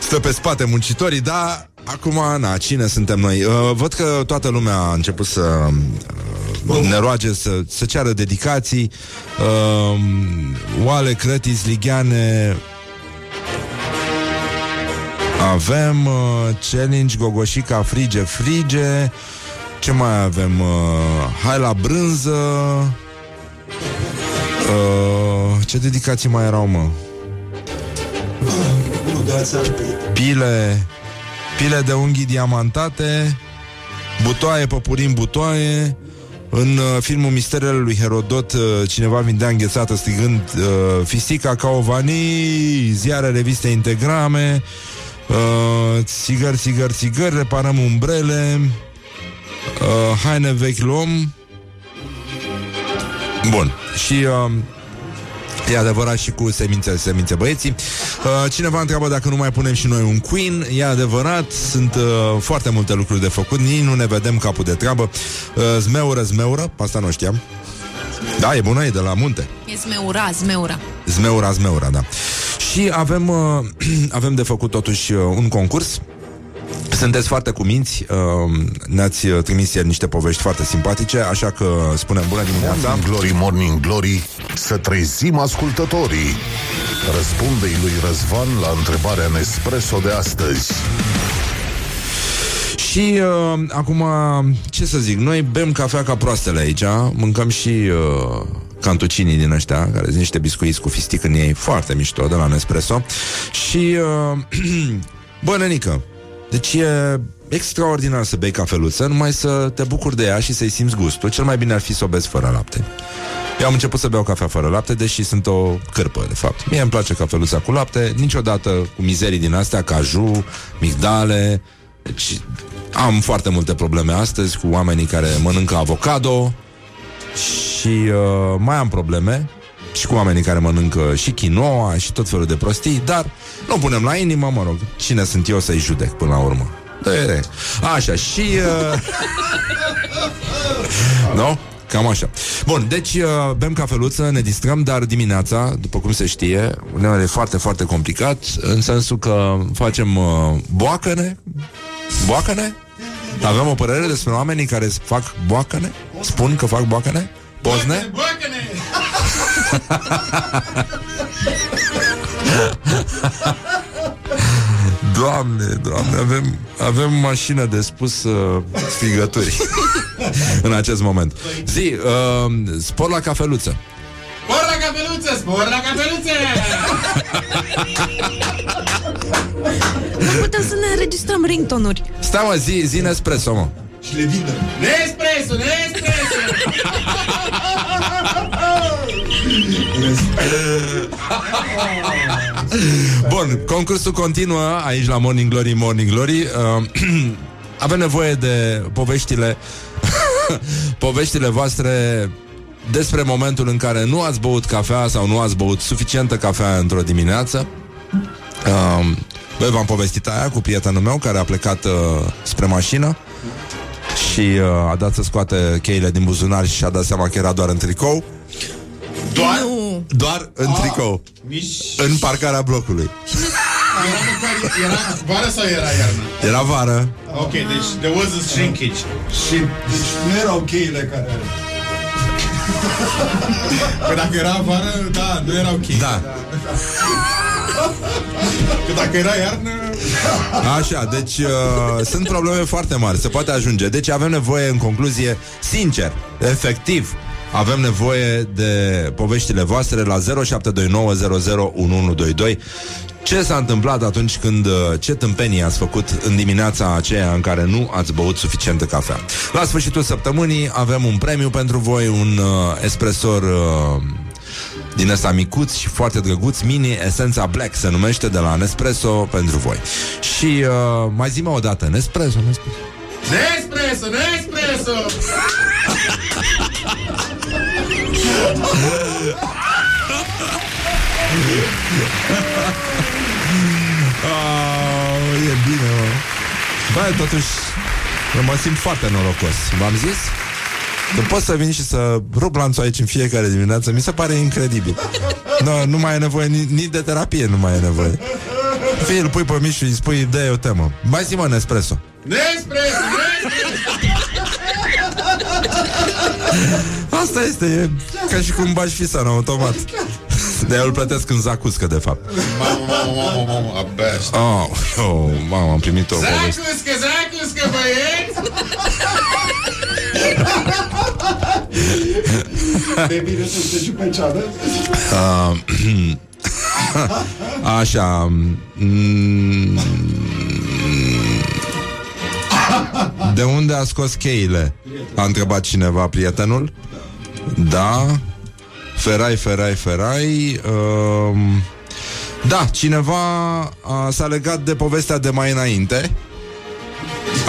stă pe spate muncitorii, dar acum, na, cine suntem noi? Uh, văd că toată lumea a început să uh, ne roage să, să ceară dedicații. Uh, oale, crătiți, ligheane, avem uh, challenge Gogoșica frige frige Ce mai avem? Uh, hai la brânză uh, Ce dedicații mai erau, mă? Pile Pile de unghii diamantate Butoaie, păpurim, butoaie în uh, filmul Misterele lui Herodot uh, Cineva vindea înghețată strigând uh, Fisica ca o vanii Ziare, reviste, integrame Uh, țigări, țigări, țigări, reparăm umbrele, uh, haine vechi luăm. Bun. Și uh, E adevărat și cu semințe, semințe băieții. Uh, Cineva întreabă dacă nu mai punem și noi un Queen. E adevărat, sunt uh, foarte multe lucruri de făcut. Nici nu ne vedem capul de treabă. Uh, Zmeură, zmeură, asta nu știam. Da, e bună, e de la munte. E zmeura, zmeura. Zmeura, zmeura, da și avem, uh, avem de făcut totuși uh, un concurs sunteți foarte cuminți, uh, ne-ați uh, trimis ieri niște povești foarte simpatice, așa că spunem bună dimineața. Morning Glory, Morning Glory, să trezim ascultătorii. Răspunde-i lui Răzvan la întrebarea Nespresso de astăzi. Și uh, acum, ce să zic, noi bem cafea ca proastele aici, mâncăm și uh, cantucinii din ăștia, care sunt niște biscuiți cu fistic în ei, foarte mișto, de la Nespresso. Și, uh, bă, nenică, deci e extraordinar să bei cafeluță, numai să te bucuri de ea și să-i simți gustul. Cel mai bine ar fi să o bezi fără lapte. Eu am început să beau cafea fără lapte, deși sunt o cârpă, de fapt. Mie îmi place cafeluța cu lapte, niciodată cu mizerii din astea, caju, migdale. Deci am foarte multe probleme astăzi cu oamenii care mănâncă avocado, și uh, mai am probleme și cu oamenii care mănâncă și quinoa și tot felul de prostii, dar nu punem la inimă, mă rog, cine sunt eu să-i judec până la urmă. De, așa, și... Uh... nu? Cam așa. Bun, deci uh, bem cafeluță, ne distrăm, dar dimineața, după cum se știe, uneori e foarte, foarte complicat, în sensul că facem uh, boacăne, boacăne, avem o părere despre oamenii care fac boacăne? Spun că fac boacăne? Pozne? Boacăne! Doamne, doamne, avem, avem mașină de spus uh, strigături în acest moment. Zi, uh, spor la cafeluță. Spor la cafeluță, spor la cafeluță! Nu putem să ne înregistrăm ringtonuri Stai mă, zi, zi Nespresso, mă. Și le vindă. Nespresso, Nespresso! Bun, concursul continuă aici la Morning Glory, Morning Glory. Uh, avem nevoie de poveștile poveștile voastre despre momentul în care nu ați băut cafea sau nu ați băut suficientă cafea într-o dimineață. Um, Băi, v-am povestit aia cu prietenul meu care a plecat uh, spre mașină și uh, a dat să scoate cheile din buzunar și și-a dat seama că era doar în tricou. Doar? Nu. Doar în tricou. Nici... În parcarea blocului. Era, măcar, era vară sau era iarnă? Era vară. Ok, deci there was a shrinkage. Și deci nu erau cheile care... Că dacă era vară, da, nu era ok. Da. Că dacă era iarnă... Așa, deci uh, sunt probleme foarte mari, se poate ajunge. Deci avem nevoie, în concluzie, sincer, efectiv, avem nevoie de poveștile voastre la 0729001122. Ce s-a întâmplat atunci când, uh, ce tâmpenii ați făcut în dimineața aceea în care nu ați băut suficientă cafea? La sfârșitul săptămânii avem un premiu pentru voi, un uh, espresor uh, din ăsta micuț și foarte drăguț, Mini Esența Black se numește de la Nespresso pentru voi. Și uh, mai zi o dată, Nespresso, Nespresso. Nespresso, Nespresso! Oh, e bine, mă. Băi, totuși, eu mă simt foarte norocos. V-am zis? Că pot să vin și să rup lanțul aici în fiecare dimineață, mi se pare incredibil. No, nu mai e nevoie nici ni de terapie, nu mai e nevoie. Fie îl pui pe mici și îi spui, de o temă. Mai zi, mă, Nespresso. Nespresso, Nespresso! Asta este, e ca și cum bași fisa în automat. De eu îl plătesc în zacuscă, de fapt. Mamă, mamă, mamă, mamă, abia aștept. Oh, oh, mamă, am primit o poveste. Zacuscă, zacuscă, băieți! De bine să te pe ceadă. Uh, Așa mm, De unde a scos cheile? A întrebat cineva prietenul Da. Ferai, ferai, ferai. Um, Da, cineva a, s-a legat de povestea de mai înainte.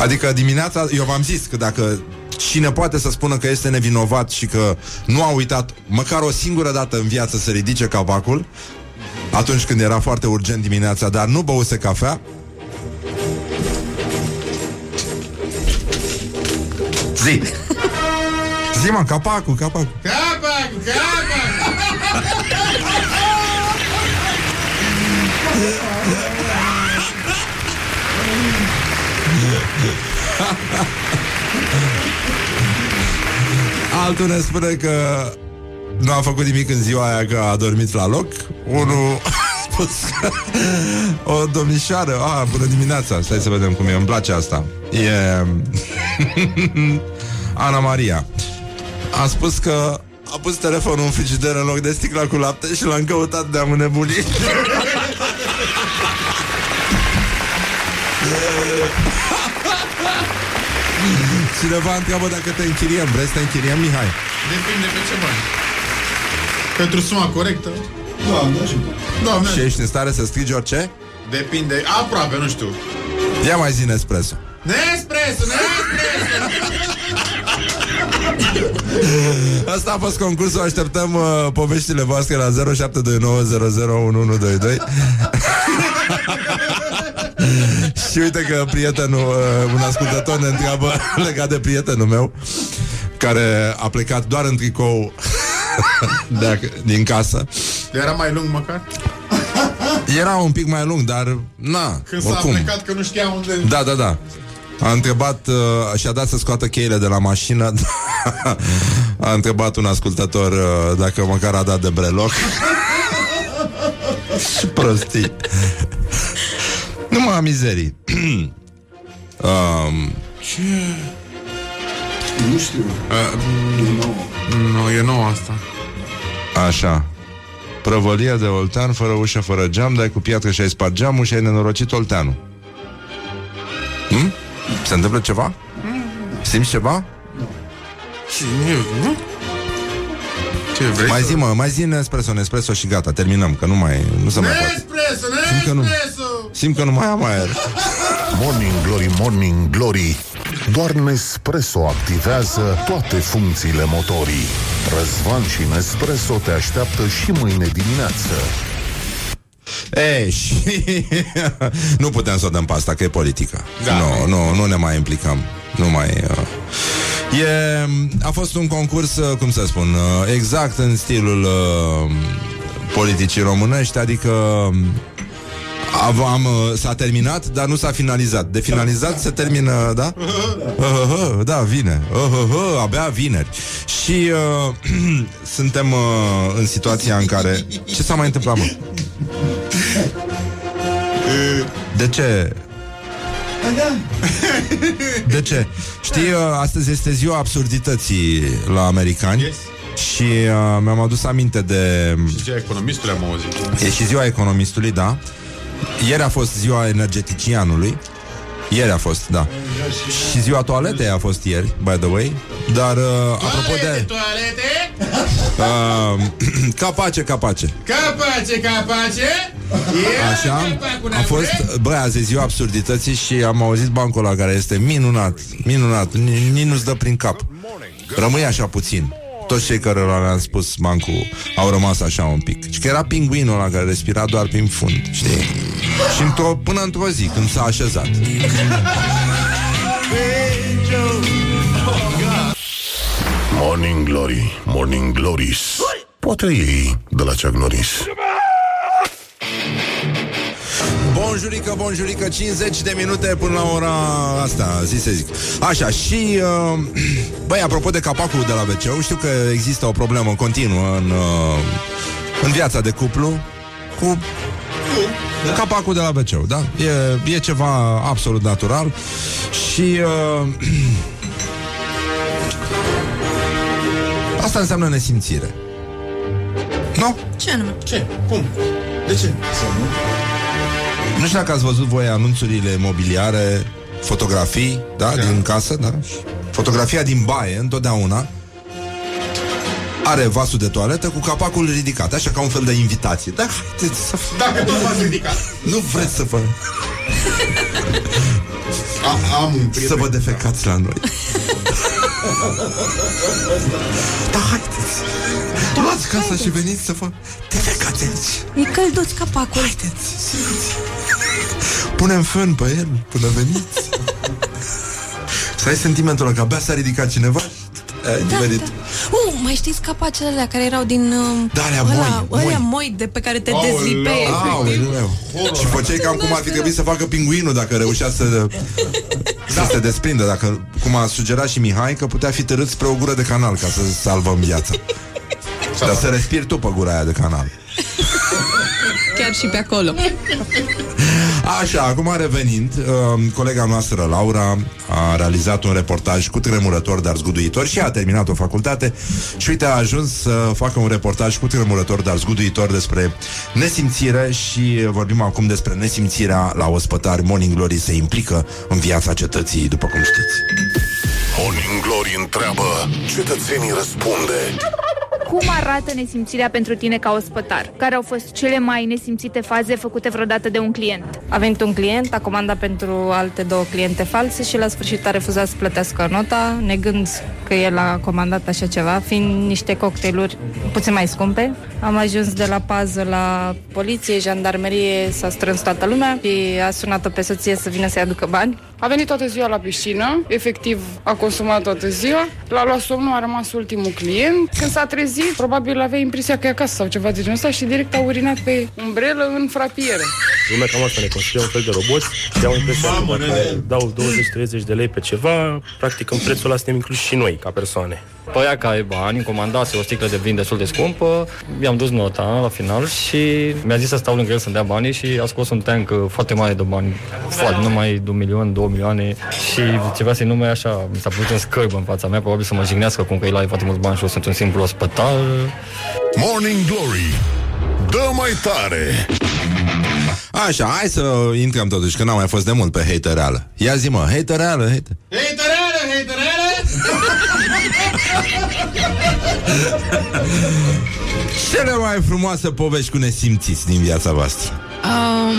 Adică dimineața, eu v-am zis că dacă cine poate să spună că este nevinovat și că nu a uitat măcar o singură dată în viață să ridice capacul, atunci când era foarte urgent dimineața, dar nu băuse cafea, Zi! Zi, mă, capacul, capacul. Capac, capac! Altul ne spune că nu a făcut nimic în ziua aia că a dormit la loc. Unul a spus că o domnișoară, a, bună dimineața, stai să vedem cum e, îmi place asta. E Ana Maria. A spus că a pus telefonul în frigider în loc de sticla cu lapte și l-am căutat de am înnebunit. Cineva întreabă dacă te închiriem. Vrei să te închiriem, Mihai? Depinde pe ce bani. Pentru suma corectă? Doamne ajută. Doamne, Și ești în stare să strigi orice? depinde. Aproape, nu știu. Ia mai zi Nespresso. Nespresso, Nespresso! Asta a fost concursul, așteptăm uh, poveștile voastre la 0729001122 Și uite că prietenul, uh, un ascultător ne întreabă legat de prietenul meu Care a plecat doar în tricou de ac- din casă Era mai lung măcar? Era un pic mai lung, dar na, Când s-a oricum plecat că nu știa unde... Da, da, da. A întrebat, uh, și-a dat să scoată cheile de la mașină. A întrebat un ascultător uh, Dacă măcar a dat de breloc. Și prostii. Numai mizerii. Um, Nu știu. Nu, e nouă asta. Așa. Prăvălie de oltean fără ușă, fără geam Dai cu piatră și ai spart geamul și ai nenorocit olteanul. Hm? Se întâmplă ceva? Simți ceva? Și nu, nu? Ce vrei Mai să- zi, mă, mai zi Nespresso, Nespresso și gata, terminăm, că nu mai, nu se mai poate. Nespresso, Simt că nu. Nespresso! Simt că nu mai am aer. Morning Glory, Morning Glory Doar Nespresso activează toate funcțiile motorii Răzvan și Nespresso te așteaptă și mâine dimineață E, și nu putem să o dăm pe asta, că e politică. Da. Nu, nu, nu ne mai implicăm. Nu mai... Uh. E, a fost un concurs, uh, cum să spun, uh, exact în stilul uh, politicii românești, adică am, am, uh, s-a terminat, dar nu s-a finalizat. De finalizat se termină, da? Uh, uh, da, vine. Uh, uh, abia vineri. Și uh, suntem uh, în situația în care... Ce s-a mai întâmplat, mă? De ce? De ce? Știi, uh, astăzi este ziua absurdității la americani Yes. și uh, mi-am adus aminte de... Și ziua economistului am auzit. E și ziua economistului, da. Ieri a fost ziua energeticianului. Ieri a fost, da. Și ziua toaletei a fost ieri, by the way. Dar, uh, apropo de... toalete, Uh, capace, capace. capace, capace. Așa, a fost, băi, azi e ziua absurdității și am auzit bancul ăla care este minunat, minunat, Ni- nici nu-ți dă prin cap. Rămâi așa puțin. Toți cei care le-am spus bancul au rămas așa un pic. Și că era pinguinul ăla care respira doar prin fund, știi? Și într-o, până într-o zi, când s-a așezat. Morning Glory, Morning Glories Poate ei de la Chuck Norris Bonjurică, bonjurică, 50 de minute până la ora asta, zi să zic. Așa, și, uh, băi, apropo de capacul de la wc știu că există o problemă continuă în, uh, în viața de cuplu cu capacul de la wc da? E, e ceva absolut natural și uh, asta înseamnă nesimțire. Nu? Ce anume? Ce? Cum? De ce? Să nu? Nu știu dacă ați văzut voi anunțurile mobiliare, fotografii, da, da. din casă, da? Fotografia din baie, întotdeauna, are vasul de toaletă cu capacul ridicat, așa ca un fel de invitație. Da, haideți să... Dacă tot v-ați ridicat. Nu vreți să vă, A, am un să prieten. vă defecați la noi. da, haideți. Luați casa și veniți să vă defecați aici. E călduț capacul. Haideți, simți. Punem fân pe el până veniți. Să ai sentimentul ăla că abia s-a ridicat cineva și ai Da, nimerit. da. Uh, mai știți capacele alea care erau din... Uh, Da, alea ăla- moi, ăia moi. moi de pe care te Aoleu, dezlipeai. Aoleu. Și făceai cam cum ar fi trebuit să facă pinguinul dacă reușea să, să se desprindă. Dacă, cum a sugerat și Mihai, că putea fi târât spre o gură de canal ca să salvăm viața. Dar să respiri tu pe gura aia de canal. Chiar și pe acolo. Așa, acum revenind, uh, colega noastră, Laura, a realizat un reportaj cu tremurător, dar zguduitor și a terminat o facultate și uite, a ajuns să facă un reportaj cu tremurător, dar zguduitor despre nesimțire și vorbim acum despre nesimțirea la ospătari. Morning Glory se implică în viața cetății, după cum știți. Morning Glory întreabă Cetățenii răspunde Cum arată nesimțirea pentru tine ca ospătar? Care au fost cele mai nesimțite faze făcute vreodată de un client? A venit un client, a comandat pentru alte două cliente false și la sfârșit a refuzat să plătească nota, negând că el a comandat așa ceva, fiind niște cocktailuri puțin mai scumpe. Am ajuns de la pază la poliție, jandarmerie, s-a strâns toată lumea și a sunat-o pe soție să vină să-i aducă bani. A venit toată ziua la piscină, efectiv a consumat toată ziua, l-a luat somnul, a rămas ultimul client. Când s-a trezit, probabil avea impresia că e acasă sau ceva de genul ăsta și direct a urinat pe umbrelă în frapieră. Lumea cam asta ne consideră un fel de roboți și au impresia că dacă dau 20-30 de lei pe ceva, practic în prețul ăla suntem incluși și noi, ca persoane. Păi ea că ai bani, comandase o sticlă de vin destul de scumpă, i-am dus nota la final și mi-a zis să stau lângă el să-mi dea banii și a scos un tank uh, foarte mare de bani, foarte, numai de un milion, două milioane și ceva să nume așa, mi s-a putut un scârb în fața mea, probabil să mă jignească cum că el are foarte mulți bani și eu sunt un simplu ospătar. Morning Glory Dă mai tare Așa, hai să intrăm totuși, că n-am mai fost de mult pe hatereală. Ia zi, mă, hatereală, hater. Haterele, haterele! Cele mai frumoase povești cu nesimțiți din viața voastră. Um,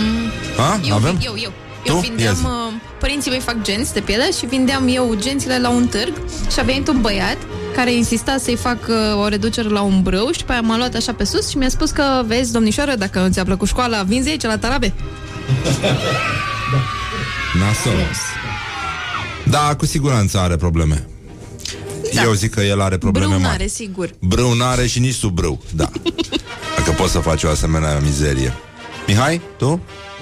Ha? eu, Avem? eu, eu. Tu? Eu Ia vindeam, zi. uh, părinții mei fac genți de piele și vindeam eu gențile la un târg și a venit un băiat care insista să-i fac uh, o reducere la un brâu și pe aia m-a luat așa pe sus și mi-a spus că, vezi, domnișoară, dacă nu ți-a plăcut școala, vinzi aici la Tarabe. Nasol. Da, cu siguranță are probleme. Da. Eu zic că el are probleme Brâu mari. n-are, sigur. Brâu n-are și nici sub brâu, da. Dacă poți să faci o asemenea mizerie. Mihai, tu?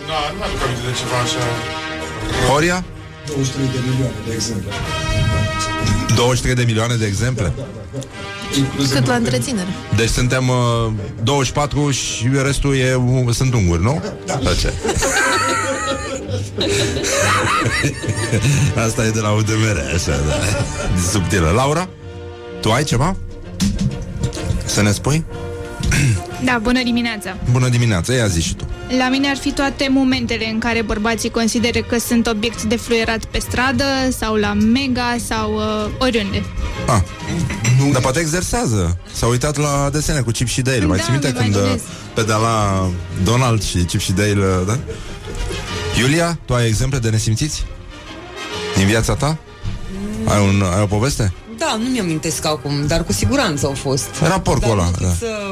Da, nu mi-aduc aminte de ceva așa. Horia? 23 de milioane, de exemplu. 23 de milioane de exemple? Cât la întreținere. Deci suntem uh, 24 și restul e, uh, sunt unguri, nu? Da. Ce? Asta e de la UDMR, așa, da. Subtilă. Laura, tu ai ceva? Să ne spui? Da, bună dimineața! Bună dimineața, ia zi și tu. La mine ar fi toate momentele în care bărbații consideră că sunt obiect de fluierat pe stradă sau la mega sau uh, oriunde. Ah. Dar poate exersează. S-a uitat la desene cu Chip și Dale. Da, Mai ții minte îmi când uh, imaginez. pedala Donald și Chip și Dale, uh, da? Iulia, tu ai exemple de nesimțiți? Din viața ta? Ai, un, ai o poveste? Da, nu mi-am amintesc acum, dar cu siguranță au fost. Raportul Dar ăla, nu pot da. să...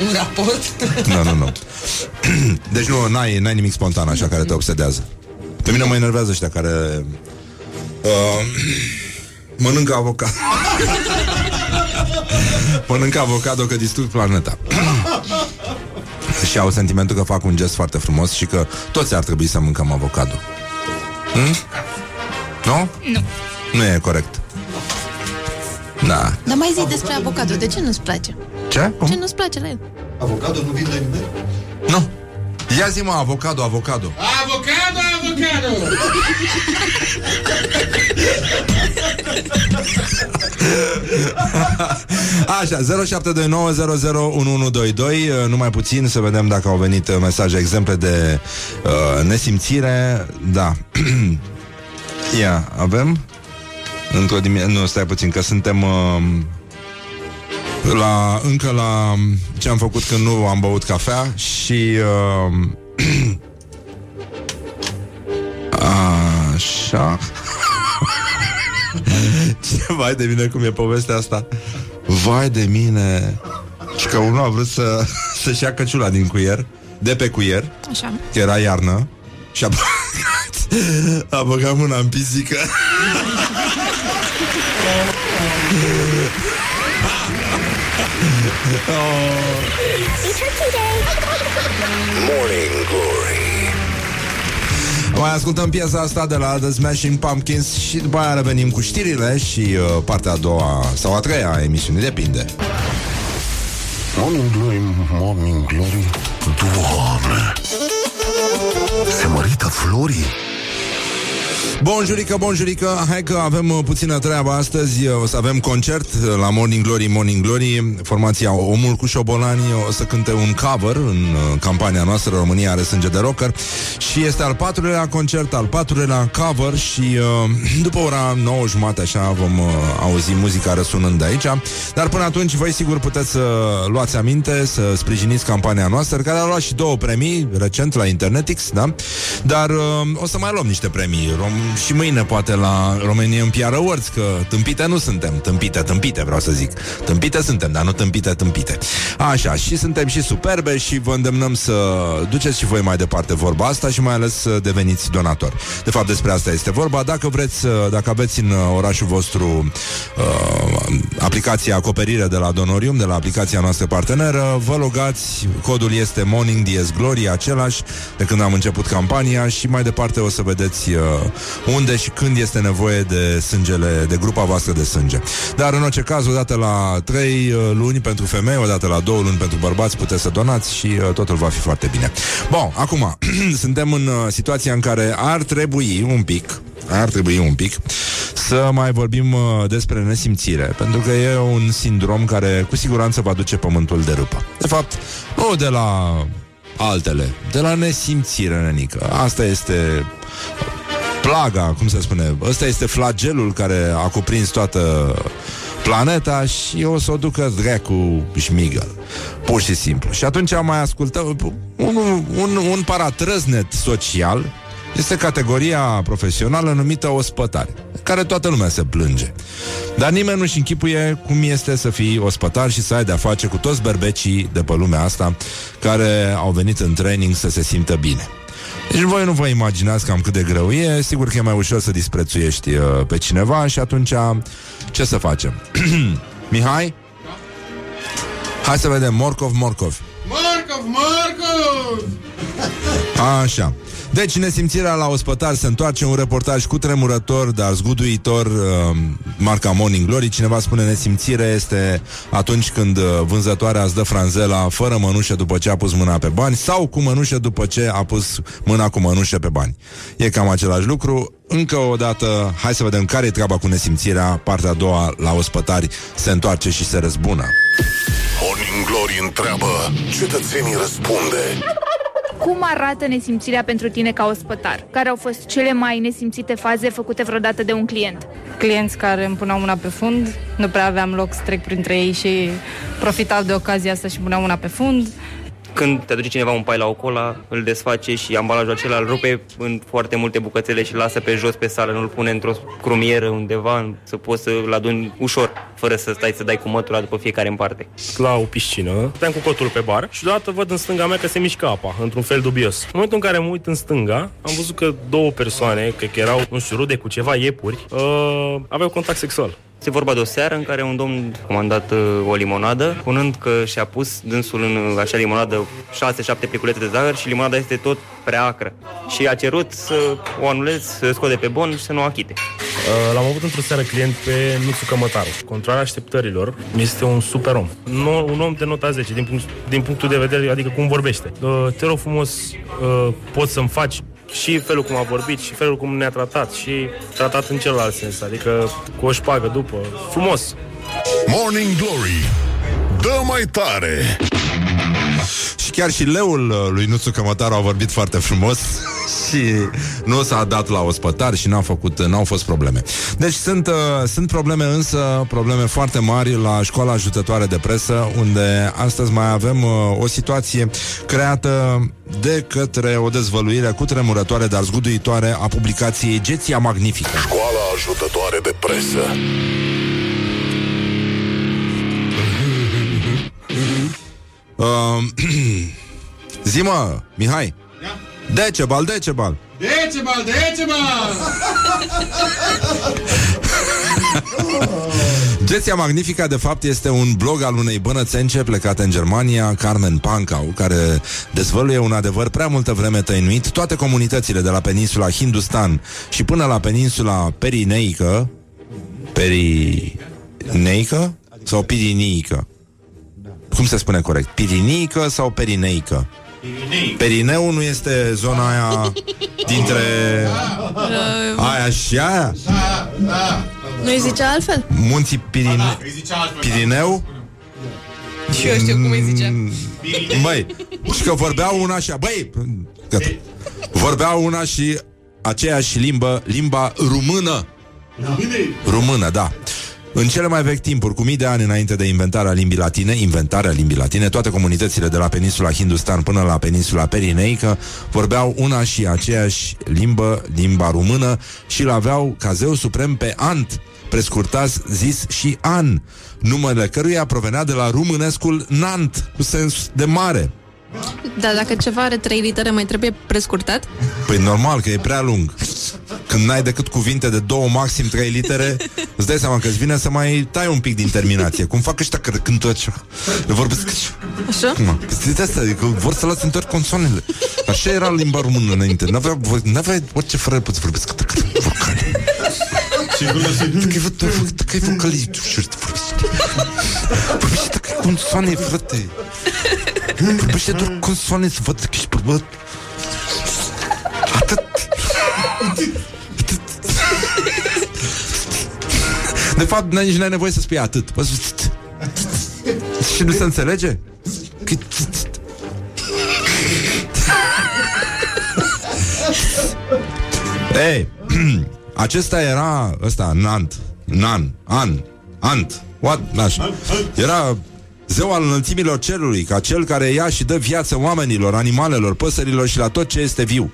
Un raport? Nu, nu, nu. Deci nu, n-ai, n-ai nimic spontan așa care te obsedează. Pe mine mă enervează ăștia care uh, mănâncă avocado. mănâncă avocado că distrug planeta. și au sentimentul că fac un gest foarte frumos și că toți ar trebui să mâncăm avocado. Hmm? Nu? Nu. Nu e corect. Da. Dar mai zi despre avocado, de ce nu-ți place? Ce? Cum? Ce nu-ți place la el? Avocado nu vin la nimeni? Nu. Ia zi mă, avocado, avocado. Avocado, avocado! Așa, 0729001122 Numai puțin să vedem dacă au venit uh, mesaje, exemple de uh, nesimțire. Da. Ia, avem? Într-o dimineață, nu, stai puțin, că suntem uh, la, încă la ce am făcut când nu am băut cafea și uh, așa. Ce vai de mine cum e povestea asta. Vai de mine. Și că unul a vrut să, să-și ia căciula din cuier De pe cuier. Așa. Că era iarnă. Și a băgat A băgat mâna în pisică. Morning Glory Mai ascultăm piesa asta de la The Smashing Pumpkins Și după aia revenim cu știrile Și uh, partea a doua sau a treia a emisiunii Depinde. Morning Glory, Morning Glory Doamne. Se mărită florii Bonjurică, bonjurică, hai că avem uh, puțină treabă astăzi. O să avem concert uh, la Morning Glory, Morning Glory. Formația Omul cu șobolani O să cânte un cover în uh, campania noastră România are sânge de rocker. Și este al patrulea concert, al patrulea cover Și uh, după ora 9 jumate așa vom uh, auzi muzica răsunând de aici. Dar până atunci voi sigur puteți să luați aminte Să sprijiniți campania noastră Care a luat și două premii recent la Internetix da? Dar uh, o să mai luăm niște premii. Rom- și mâine poate la România în PR Awards Că tâmpite nu suntem. Tâmpite, tâmpite vreau să zic. Tâmpite suntem, dar nu tâmpite, tâmpite. Așa, și suntem și superbe Și vă îndemnăm să duceți și voi mai departe vorba asta Și mai ales să deveniți donator De fapt despre asta este vorba. Dacă vreți, uh, dacă aveți în uh, orașul vostru uh, Aplicația acoperire de la Donorium De la aplicația noastră parteneră Vă logați, codul este Morning Dies Glory Același de când am început campania Și mai departe o să vedeți uh, unde și când este nevoie de sângele, de grupa voastră de sânge. Dar în orice caz, odată la 3 luni pentru femei, odată la 2 luni pentru bărbați, puteți să donați și uh, totul va fi foarte bine. Bun, acum, suntem în uh, situația în care ar trebui un pic ar trebui un pic să mai vorbim uh, despre nesimțire, pentru că e un sindrom care cu siguranță va duce pământul de râpă. De fapt, nu de la altele, de la nesimțire, nenică. Asta este plaga, cum se spune, ăsta este flagelul care a cuprins toată planeta și o să o ducă dracu șmigăl. Pur și simplu. Și atunci am mai ascultat un, un, un paratrăznet social Este categoria profesională numită ospătare, care toată lumea se plânge. Dar nimeni nu-și închipuie cum este să fii ospătar și să ai de-a face cu toți berbecii de pe lumea asta care au venit în training să se simtă bine. Deci voi nu vă imaginați cam cât de greu e Sigur că e mai ușor să disprețuiești uh, pe cineva Și atunci ce să facem? Mihai? Hai să vedem, Morcov, Morcov Marcov, Marcov! Așa deci, nesimțirea la ospătar se întoarce un reportaj cu tremurător, dar zguduitor, uh, marca Morning Glory. Cineva spune nesimțire este atunci când uh, vânzătoarea îți dă franzela fără mănușă după ce a pus mâna pe bani sau cu mănușă după ce a pus mâna cu mănușă pe bani. E cam același lucru. Încă o dată, hai să vedem care e treaba cu nesimțirea. Partea a doua, la ospătari, se întoarce și se răzbună. Morning Glory întreabă, cetățenii răspunde. Cum arată nesimțirea pentru tine ca ospătar? Care au fost cele mai nesimțite faze făcute vreodată de un client? Clienți care îmi puneau mâna pe fund, nu prea aveam loc să trec printre ei și profitau de ocazia asta și puneau mâna pe fund. Când te aduce cineva un pai la o cola, îl desface și ambalajul acela îl rupe în foarte multe bucățele și îl lasă pe jos pe sală, nu-l pune într-o crumieră undeva, să poți să-l aduni ușor, fără să stai să dai cu mătura după fiecare în parte. La o piscină, stăteam cu cotul pe bar și deodată văd în stânga mea că se mișcă apa, într-un fel dubios. În momentul în care mă uit în stânga, am văzut că două persoane, cred că erau, nu știu, rude cu ceva iepuri, uh, aveau contact sexual. Este vorba de o seară în care un domn a comandat uh, o limonadă, spunând că și-a pus dânsul în uh, acea limonadă 6-7 pliculețe de zahăr și limonada este tot prea acră. Și a cerut să o anulez, să scoate pe bon și să nu o achite. Uh, L-am avut într-o seară client pe Mițu Cămătaru. Contra așteptărilor, este un super om. Nu, un om de nota 10, din, punct, din punctul de vedere, adică cum vorbește. Uh, te rog frumos, uh, poți să-mi faci și felul cum a vorbit și felul cum ne-a tratat și tratat în celălalt sens, adică cu o șpagă după. Frumos! Morning Glory Dă mai tare Și chiar și leul uh, lui Nuțu Cămătaru a vorbit foarte frumos și nu s-a dat la ospătar și n-a făcut, n-au fost probleme. Deci sunt, uh, sunt probleme însă, probleme foarte mari la școala ajutătoare de presă, unde astăzi mai avem uh, o situație creată de către o dezvăluire cu tremurătoare, dar zguduitoare a publicației Geția Magnifică. Școala ajutătoare de presă Uh, zi mă, Mihai Decebal, Decebal Decebal, Decebal! Geția Magnifica, de fapt, este un blog al unei bănățence plecate în Germania, Carmen Pancau, care dezvăluie un adevăr prea multă vreme tăinuit. Toate comunitățile de la peninsula Hindustan și până la peninsula Perineică, Perineică sau Pirineică? Cum se spune corect? Pirineică sau Perineică? Perineu nu este zona aia dintre aia și aia? Nu-i zice altfel? Munții Pirine... Pirineu? Și eu știu cum îi zicea. Băi, și că vorbeau una și... Băi, gata. Vorbeau una și aceeași limbă, limba română. Română, da. În cele mai vechi timpuri, cu mii de ani înainte de inventarea limbii latine, inventarea limbii latine, toate comunitățile de la peninsula Hindustan până la peninsula Perineică vorbeau una și aceeași limbă, limba română, și l-aveau ca zeu suprem pe Ant, prescurtat zis și An, numele căruia provenea de la rumânescul Nant, cu sens de mare. Da, dacă ceva are trei litere, mai trebuie prescurtat? Păi normal, că e prea lung. Când n-ai decât cuvinte de două, maxim trei litere, îți dai seama că îți vine să mai tai un pic din terminație. Cum fac ăștia care cântă așa. Le vorbesc așa. Așa? Cum? De asta, adică vor să lase întorc consoanele. Așa era limba română înainte. N-avea, n-avea orice fără poți vorbesc câte câte vocale. Dacă ai vocalii, tu știi, vorbești. Vorbește dacă ai consoane, frate. Vorbește doar consoane să văd că ești bărbat. Atât. De fapt, nici n-ai nevoie să spui atât. Poți să- Și nu se înțelege? Că- Ei, acesta era ăsta, Nant, Nan, An, Ant, what, așa. Era zeu al înălțimilor cerului, ca cel care ia și dă viață oamenilor, animalelor, păsărilor și la tot ce este viu.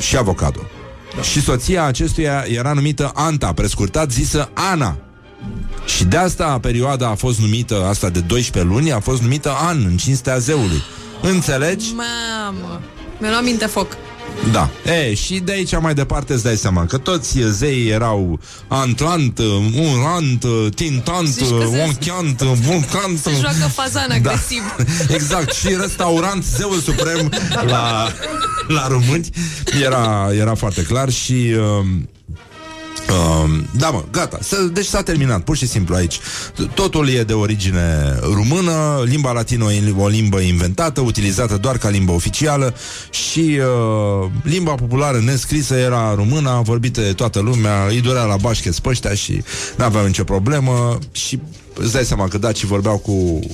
și avocado. Da. Și soția acestuia era numită Anta, prescurtat zisă Ana. Și de asta perioada a fost numită, asta de 12 luni, a fost numită an, în cinstea zeului. Înțelegi? Mamă, mi-a luat minte foc. Da. E, și de aici mai departe îți dai seama că toți zeii erau Antlant, Unant, Tintant, Zici că se- Onchiant, Vulcant. Se joacă fazan agresiv. Exact, și restaurant Zeul Suprem la, la români era, era foarte clar și... Um, Um, da, mă, gata. S- deci s-a terminat, pur și simplu aici. Totul e de origine română, limba latină e o limbă inventată, utilizată doar ca limbă oficială și uh, limba populară nescrisă era română, vorbită de toată lumea, îi dorea la bașchet spăștea și n-aveau nicio problemă și îți dai seama că dacii vorbeau cu, uh,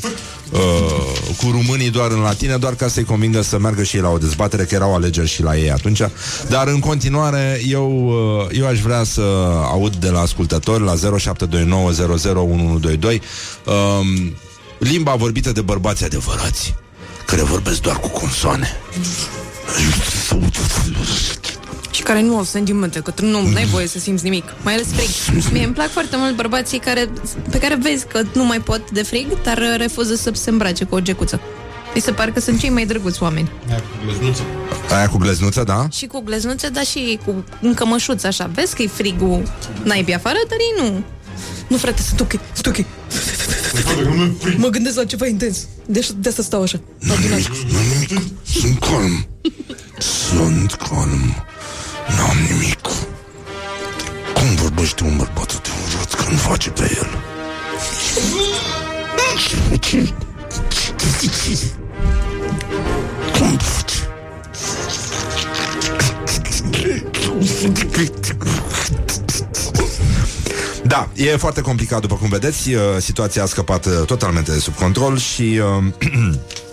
cu românii doar în latină, doar ca să-i convingă să meargă și ei la o dezbatere, că erau alegeri și la ei atunci. Dar în continuare, eu, uh, eu aș vrea să aud de la ascultători la 0729001122 um, limba vorbită de bărbați adevărați, care vorbesc doar cu consoane. Și care nu au sentimente, că tu nu ai voie să simți nimic, mai ales frig. Mie îmi plac foarte mult bărbații care, pe care vezi că nu mai pot de frig, dar uh, refuză să se îmbrace cu o gecuță. Mi se pare că sunt cei mai drăguți oameni. Aia cu gleznuță, da? Și cu gleznuțe, dar și cu un cămășuț așa. Vezi că e frigul naibii afară, dar ei nu. Nu, frate, sunt ok, sunt ok. Mă gândesc la ceva intens. Deci de asta stau așa. Adunat. Sunt calm. Sunt calm. N-am nimic. Cum vorbește un bărbat adevărat când face pe el? Cum face? Da, e foarte complicat, după cum vedeți. uh, Situația a scăpat uh, totalmente de sub control și uh,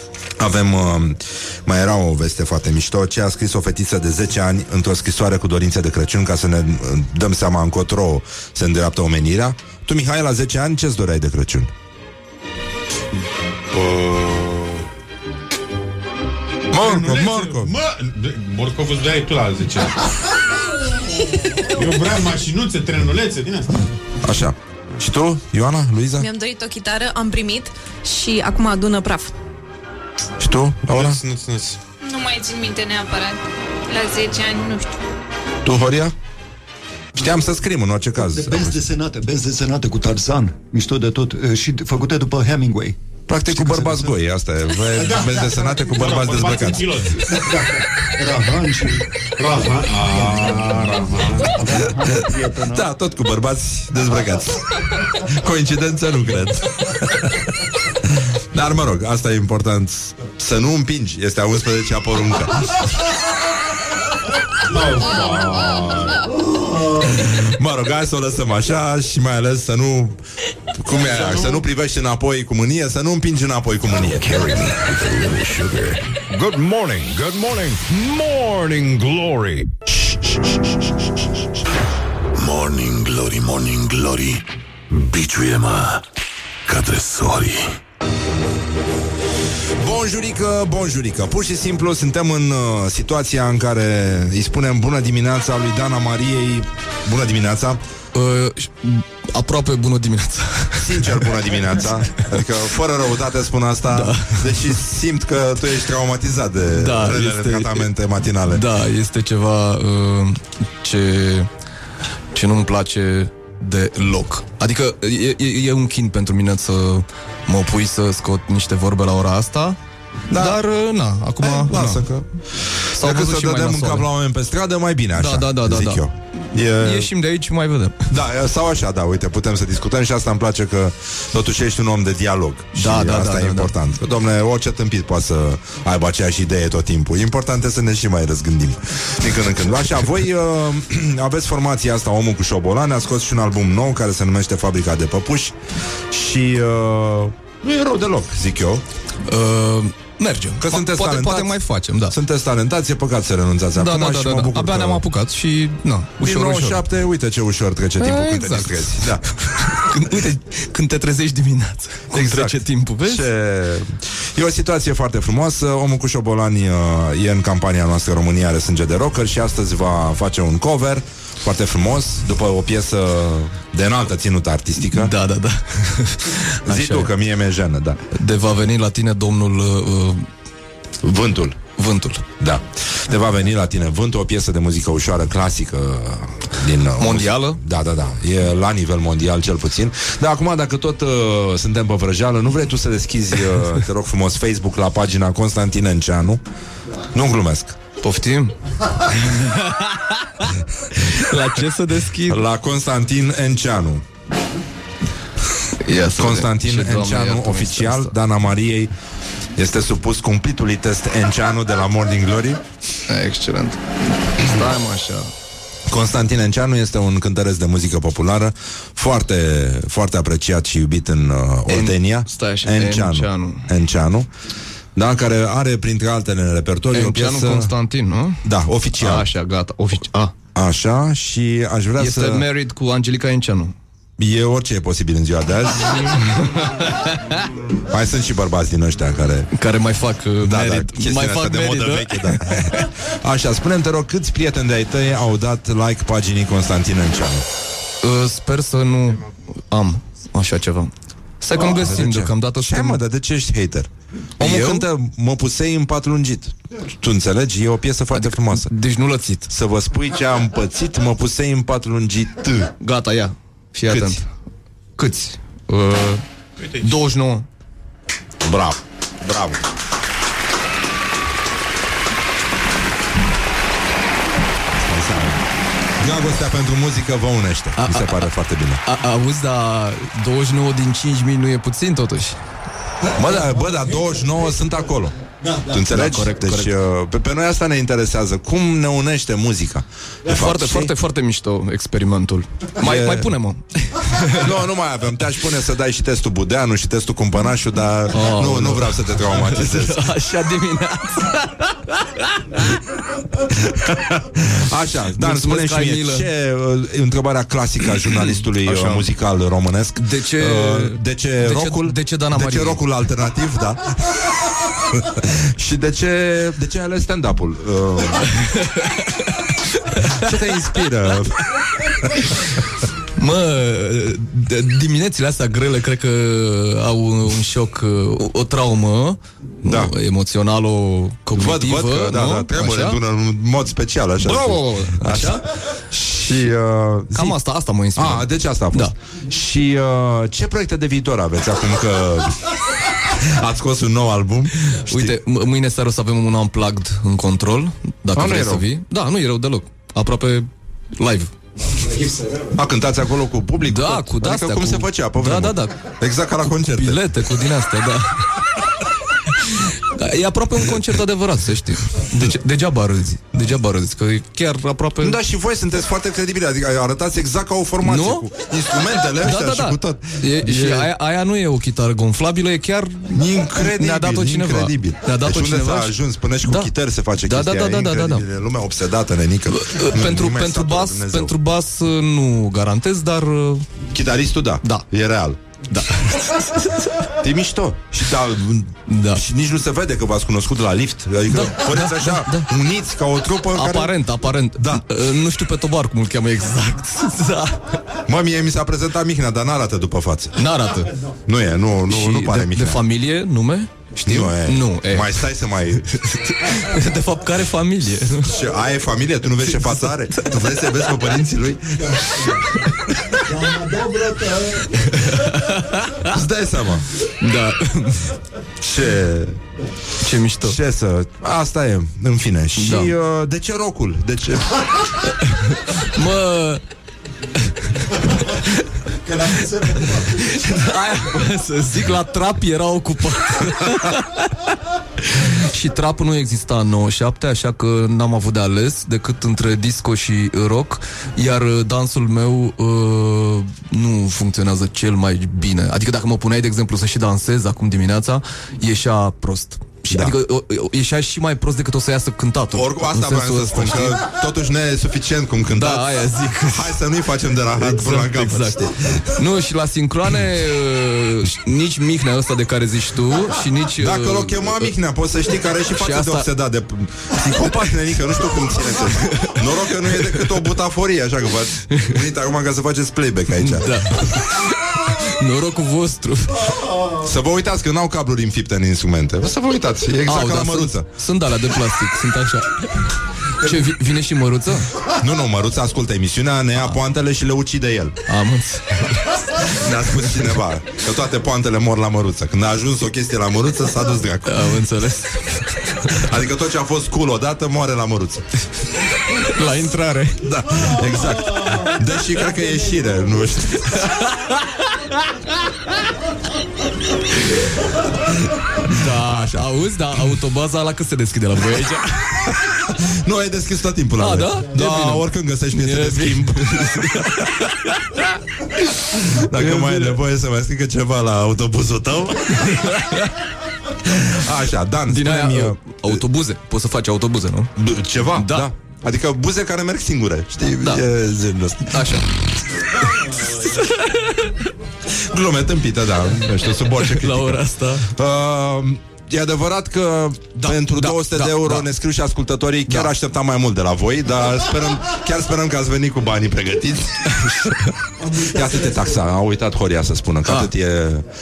avem, uh, mai era o veste foarte mișto, ce a scris o fetiță de 10 ani într-o scrisoare cu dorințe de Crăciun, ca să ne uh, dăm seama încotro se îndreaptă omenirea. Tu, Mihai, la 10 ani, ce-ți doreai de Crăciun? Morcov, Morcov. Mă, Morcov îți dai tu la 10 ani. Eu vreau mașinuțe, trenulețe din asta. Așa. Și tu, Ioana, Luiza? Mi-am dorit o chitară, am primit și acum adună praf. Și tu, Laura? Nu mai țin minte neapărat. La 10 ani, nu știu. Tu, Horia? Știam să scrim în orice caz. De benzi desenate, benzi desenate cu Tarzan, mișto de tot, e, și făcute după Hemingway. Practic cu bărbați goi, asta e. Da. Benzi desenate cu bărbați dezbrăcați. Rahan și... Rahan. Da, tot cu bărbați dezbrăcați. Coincidență nu cred. Dar mă rog, asta e important Să nu împingi, este a 11-a poruncă Mă rog, hai să o lăsăm așa Și mai ales să nu Cum e aia? Să nu privești înapoi cu mânie Să nu împingi înapoi cu mânie Good morning, good morning, morning glory. Morning glory, morning glory. Biciuie-mă ca tresorii. Bonjurică, bonjurică Pur și simplu suntem în uh, situația în care Îi spunem bună dimineața lui Dana Mariei Bună dimineața Uh, aproape bună dimineața. Sincer bună dimineața Adică fără răutate spun asta da. Deși simt că tu ești traumatizat de Da, relele este- tratamente matinale Da, este ceva uh, ce, ce nu-mi place deloc. Adică e, e, e un chin pentru mine să mă pui să scot niște vorbe la ora asta, da. dar uh, na, acum... Hai, lasă na. că S-au Dacă văzut să și mai dădem în cap nasoale. la oameni pe stradă Mai bine așa Da, da, da, da, zic da. eu E... Ieșim de aici, mai vedem. Da, sau așa, da, uite, putem să discutăm și asta îmi place că totuși ești un om de dialog. Și Da, da, asta da, e da, important. Că, domne, orice tâmpit poate să aibă aceeași idee tot timpul. Important e să ne și mai răzgândim din când în când. Așa, voi uh, aveți formația asta, Omul cu șobolan, a scos și un album nou care se numește Fabrica de Păpuși și uh, nu e rău deloc, zic eu. Uh, mergem. Că Po- sunteți poate, talentați. poate mai facem, da. Sunteți talentați, e păcat să renunțați Da, acum da, da, și da, mă da. bucur Abia că... ne-am apucat și, na, Din ușor, ușor. 97, uite ce ușor trece timpul când te Exact. distrezi. Da. când, uite, când te trezești dimineața, cum exact. trece timpul, vezi? Ce... E o situație foarte frumoasă. Omul cu șobolani uh, e în campania noastră România are sânge de rocker și astăzi va face un cover foarte frumos, după o piesă de înaltă ținută artistică. Da, da, da. Zi tu, că mie mi-e jenă, da. De va veni la tine domnul... Uh, Vântul. Vântul. Da. De va veni la tine Vântul, o piesă de muzică ușoară, clasică din... uh, Mondială? Da, da, da. E la nivel mondial cel puțin. Dar acum, dacă tot uh, suntem pe vrăjeală, nu vrei tu să deschizi, uh, te rog frumos, Facebook la pagina Constantin Enceanu? Nu glumesc. Poftim? la ce să deschid? La Constantin Enceanu. Ia să Constantin vedem. Și, Doamne, Enceanu, iartă-mă oficial, asta. Dana Mariei este supus cumplitului test Enceanu de la Morning Glory. Excelent. Stai mă așa. Constantin Enceanu este un cântăresc de muzică populară foarte, foarte apreciat și iubit în uh, Oltenia. stai așa, Enceanu. Enceanu. Enceanu. Da, care are printre altele în repertoriu o Enceanu piesă... Constantin, nu? Da, oficial. Așa, gata. Ofici- a. Așa, și aș vrea Este să... married cu Angelica Enceanu. E orice e posibil în ziua de azi. mai sunt și bărbați din ăștia care... Care mai fac uh, Da, da, merit. chestiunea mai asta fac de merit, modă da? veche, da. Așa, spune-mi, te rog, câți prieteni de-ai tăi au dat like paginii Constantin Enceanu? Uh, sper să nu am așa ceva. Stai că nu De găsim ce? deocamdată. Ce mă, dar de ce ești hater? Omul Eu? cântă Mă pusei în pat lungit Tu înțelegi? E o piesă foarte frumoasă Deci nu lățit. Să vă spui ce am pățit Mă pusei în pat lungit Gata, ia. Fii Câți? atent. Câți? Uh, 29. Bravo, bravo Dragostea pentru muzică vă unește Mi se pare foarte bine A, auzi, dar 29 din 5.000 nu e puțin totuși. Bă, da, bă, da, 29 sunt acolo Da, Tu înțelegi? Da, corect, deci corect. uh, Pe, pe noi asta ne interesează Cum ne unește muzica De fapt, Foarte, știi? foarte, foarte mișto experimentul. Mai, E- mai pune-mă. Nu, nu mai avem. Te-aș pune să dai și testul Budeanu și testul Cumpănașu, dar Oh, nu, nu. nu vreau să te traumatizez. Așa dimineața. Așa, dar Mulțumesc spune că și ai mie, milă. ce, uh, întrebarea clasică a jurnalistului Așa. uh, muzical românesc. De ce- Uh, de ce de ce- rockul? de ce Dana de ce Marie? rockul alternativ, da? și de ce, de ce ai ales stand-up-ul? Uh, ce te inspiră? Mă, de- diminețile astea grele cred că au un șoc, o, o traumă Da. nu, emoțională, Văd, cognitivă. văd că, da, nu? da, trebuie Așa? în un mod special, așa. Bravo! Așa? Și uh, zi. Cam asta, asta mă inspiră. A, deci asta a fost. Da. Și uh, ce proiecte de viitor aveți acum că ați scos un nou album? Știi? Uite, m- mâine seară o să avem un unplugged în control, dacă A, nu vrei e să rău. vii. Da, nu e rău deloc. Aproape live. A, cântați acolo cu public? Da, tot? cu adică de-astea, cum cu- se făcea pe Da, vremuri. da, da. Exact ca la concerte. Bilete cu din astea, da. Da, E aproape un concert adevărat, să știi. Dege- degeaba râzi. Degeaba râzi, că e chiar aproape... Da, și voi sunteți foarte credibili, adică arătați exact ca o formație Nu? cu instrumentele astea da, da, și da. cu tot. E, și aia, aia nu e o chitară gonflabilă, e chiar... Incredibil, Ne-a dat-o cineva. incredibil. Ne-a dat-o deci unde cineva s-a și- ajuns? Până și cu Da. chitări se face Da, chestia da, da, aia, da, da, da. incredibil. Lumea obsedată, nenică. Nu- pentru, nu mai pentru, satură bas, Dumnezeu. pentru bas uh, nu garantez, dar... uh, Chitaristul, da. Da. E real. Da. E mișto. Și, da, Da. și nici nu se vede că v-ați cunoscut la lift. Adică Da, puneți da, așa, da, uniți ca o trupă care... Aparent, aparent. Da. Uh, Nu știu pe tobar cum îl cheamă exact. da. Mă, mie mi s-a prezentat Mihnea, dar n-arată după față. N-arată. Nu e, nu, nu, Și nu pare de, de Mihnea. familie, nume? Știu? Nu, e. Nu, e. Mai stai să mai... De fapt, care familie? Ce, aia e familie? Tu nu vezi ce față are? Tu vrei să vezi pe părinții lui? Îți dai seama. Da. Ce... Ce mișto. Ce să... Asta e, în fine. Și Da. uh, de ce rocul? De ce... Mă... Aia, să zic, la trap era ocupat. și trapul nu exista în 97, așa că n-am avut de ales decât între disco și rock, iar uh, dansul meu uh, nu funcționează cel mai bine. Adică dacă mă puneai, de exemplu, să și dansez acum dimineața, ieșea prost. Și, da. Adică o, o, ieșea și mai prost decât o să iasă cântatul. Oricum, asta În vreau sensul să spun, ăsta, că știi? totuși nu e suficient cum cântați. Da, aia zic. Hai să nu-i facem de rahat până la capăt, exact. știi? Nu, și la sincroane uh, nici Mihnea ăsta de care zici tu și nici... uh, Dacă l-o chema Mihnea, poți să știi care e și față asta- de obsedat de psihopat, nenică, nu știu cum ține Noroc că nu e decât o butaforie, așa că v-ați venit acum ca să faceți playback aici. Da. Norocul vostru. Să vă uitați că n-au cabluri înfipte în instrumente. O să vă uitați, e exact Au, ca la da, măruță. Sunt, sunt alea de plastic, sunt așa. Ce, vi- vine și măruță? Nu, nu, măruța ascultă emisiunea, ne ia poantele și le ucide el. Am înțeles. Ne-a spus cineva că toate poantele mor la măruță. Când a ajuns o chestie la măruță, s-a dus dracu. Am înțeles. Adică tot ce a fost cool odată moare la măruță. La intrare. Da, exact. Deși cred că e ieșire, nu știu. Da, așa. Auzi, da, autobaza la cât se deschide la voi aici? Nu, ai deschis tot timpul la A, noi. da? E Da, bine. oricând găsești piese E de bine. schimb. Dacă E mai ai bine. nevoie să mai scrie ceva la autobuzul tău. Așa, Dan, Din aia, spune-mi, uh, autobuze. Poți să faci autobuze, nu? b- ceva, da. da. Adică buze care merg singure, știi? Da. E genul ăsta. Așa. Glume tâmpită, da. Nu știu, sub orice critică. La ora asta. Uh, E adevărat că da, pentru da, 200 da, de euro da. ne scriu și ascultătorii Chiar Da. așteptam mai mult de la voi Dar sperăm, chiar sperăm că ați venit cu banii pregătiți E atât e taxa A uitat Horia să spună Că Ah. atât e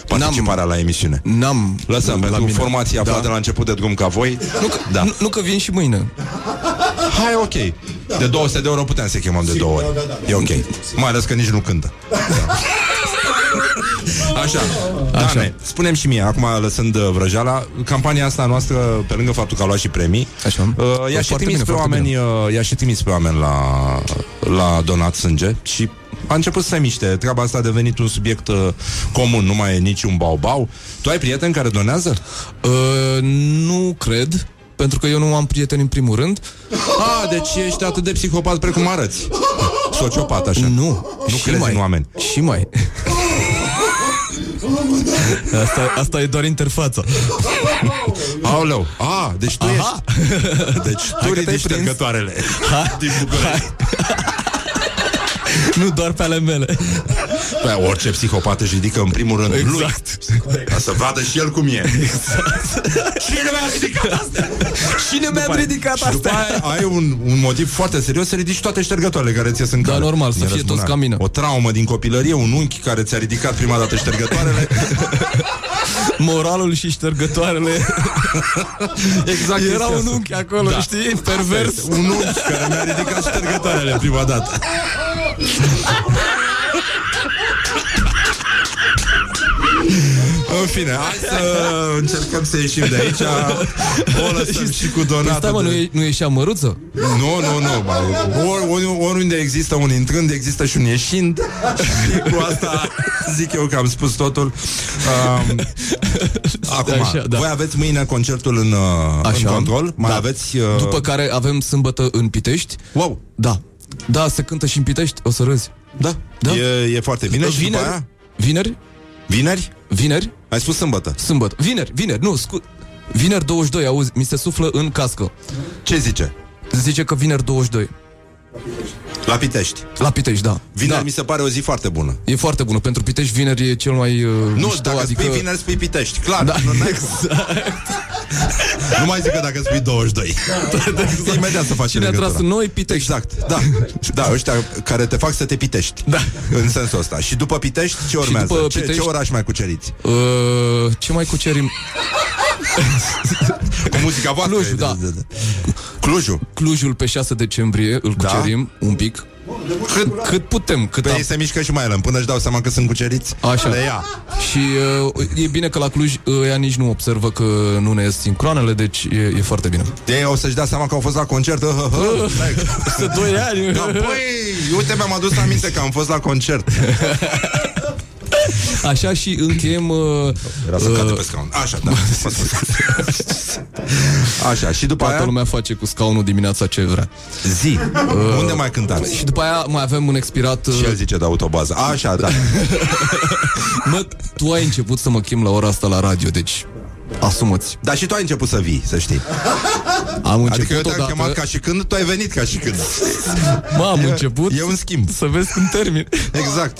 participarea la emisiune N-am Lăsăm la pentru mine. formații aflate Da. la început de drum ca voi Nu că, Da. nu, nu că vin și mâine. Hai, ok. De 200 de euro putem să chemăm de două ori. E ok. Mai ales că nici nu cântă. Așa, Așa. Dane, spunem și mie, acum lăsând uh, vrăjeala, campania asta noastră, pe lângă faptul că a luat și premii, Așa. uh, i-a și Foarte trimis bine, pe foarte oameni, uh, i-a și trimis pe oameni la, la donat sânge și a început să se miște. Treaba asta a devenit un subiect uh, comun, nu mai e niciun bau-bau. Tu ai prieteni care donează? Uh, nu cred, pentru că eu nu am prieteni în primul rând. Ah, deci ești atât de psihopat precum arăți. Sociopat, așa. Nu, Nu și crezi mai, în oameni. Și mai. Asta, asta e doar interfața. Aoleu. Ah, deci tu Aha. ești... Deci Hai tu că te-ai ridici prins. trecătoarele din București. Nu doar pe ale mele. Bă, orice psihopat își ridică în primul rând Exact. lui Ca să vadă și el cum e Cine mi-a ridicat asta? Cine mi-a După aia- ridicat și după asta? aia ai un, un motiv foarte serios Să ridici toate ștergătoarele care ți ies în Da, cale normal, să Din fie toți răzbunare. ca mine. O traumă din copilărie Un unchi care ți-a ridicat prima dată ștergătoarele Moralul și ștergătoarele Exact Era chestia un asta. unchi acolo, Da. știi? Pervers Un unchi care mi-a ridicat ștergătoarele prima dată În fine, hai să încercăm să ieșim de aici O lăsăm și cu Păi donatul stai mă, de- nu, e, nu ieșea măruță? Nu, nu, nu mai. Or, ori, oriunde există un intrând, există și un ieșind Și cu asta zic eu că am spus totul um, Acum, Așa, da. voi aveți mâine concertul în, uh, în Așa. control Mai Da. aveți... Uh, După care avem sâmbătă în Pitești Wow, Da Da, se cântă și în Pitești, o să râzi. Da, Da. E, e foarte bine și după Vineri, aia? vineri, Vineri? vineri, Ai spus sâmbătă. Sâmbătă. Vineri, vineri, nu, scu... Vineri 22, auzi, mi se suflă în cască. Ce zice? Zice că vineri 22 La Pitești La Pitești, da Vineri da. mi se pare o zi foarte bună E foarte bună, pentru Pitești vineri e cel mai uh, Nu, mișto, dacă adică... spui vineri, spui Pitești Clar, Da, nu, n-ai cum. nu mai zic că dacă spui 22 Imediat să faci Cine a legătura. tras în noi, Pitești Exact, da. Da, ăștia care te fac să te pitești. Da. În sensul ăsta. Și după Pitești, ce urmează? după ce, Pitești- ce oraș mai cuceriți? uh, Ce mai cucerim? Cu muzica voastră. Clujul, da. Clujul. Clujul pe 6 decembrie îl Da? Cucerim un pic cât, cât putem cât Pe am... ei se mișcă și mai ele, până își dau seama că sunt cuceriți. Așa. Le ia. Și uh, e bine că la Cluj uh, ea nici nu observă că nu ne ies sincroanele, deci e, e foarte bine. De ei o să-și dea seama că au fost la concert. Hă, hă, hă. Stai. Să 2 ani. Da, băi, uite, mi-am adus aminte că am fost la concert. Așa și încheiem... Uh, Era să cadă pe scaun. Așa, da. Așa, și după Toată aia lumea face cu scaunul dimineața ce vrea. zi. Unde mai cântați? Și după aia mai avem un expirat... Uh, Și el zice de autobază. Așa, da. mă, tu ai început să mă chem la ora asta la radio, deci asumăți. Dar și tu ai început să vii, să știi. Am început Adică eu te-am odată- chemat ca și când, tu ai venit ca și când. Mă, am E- început E un schimb. să vezi cum termin. Exact.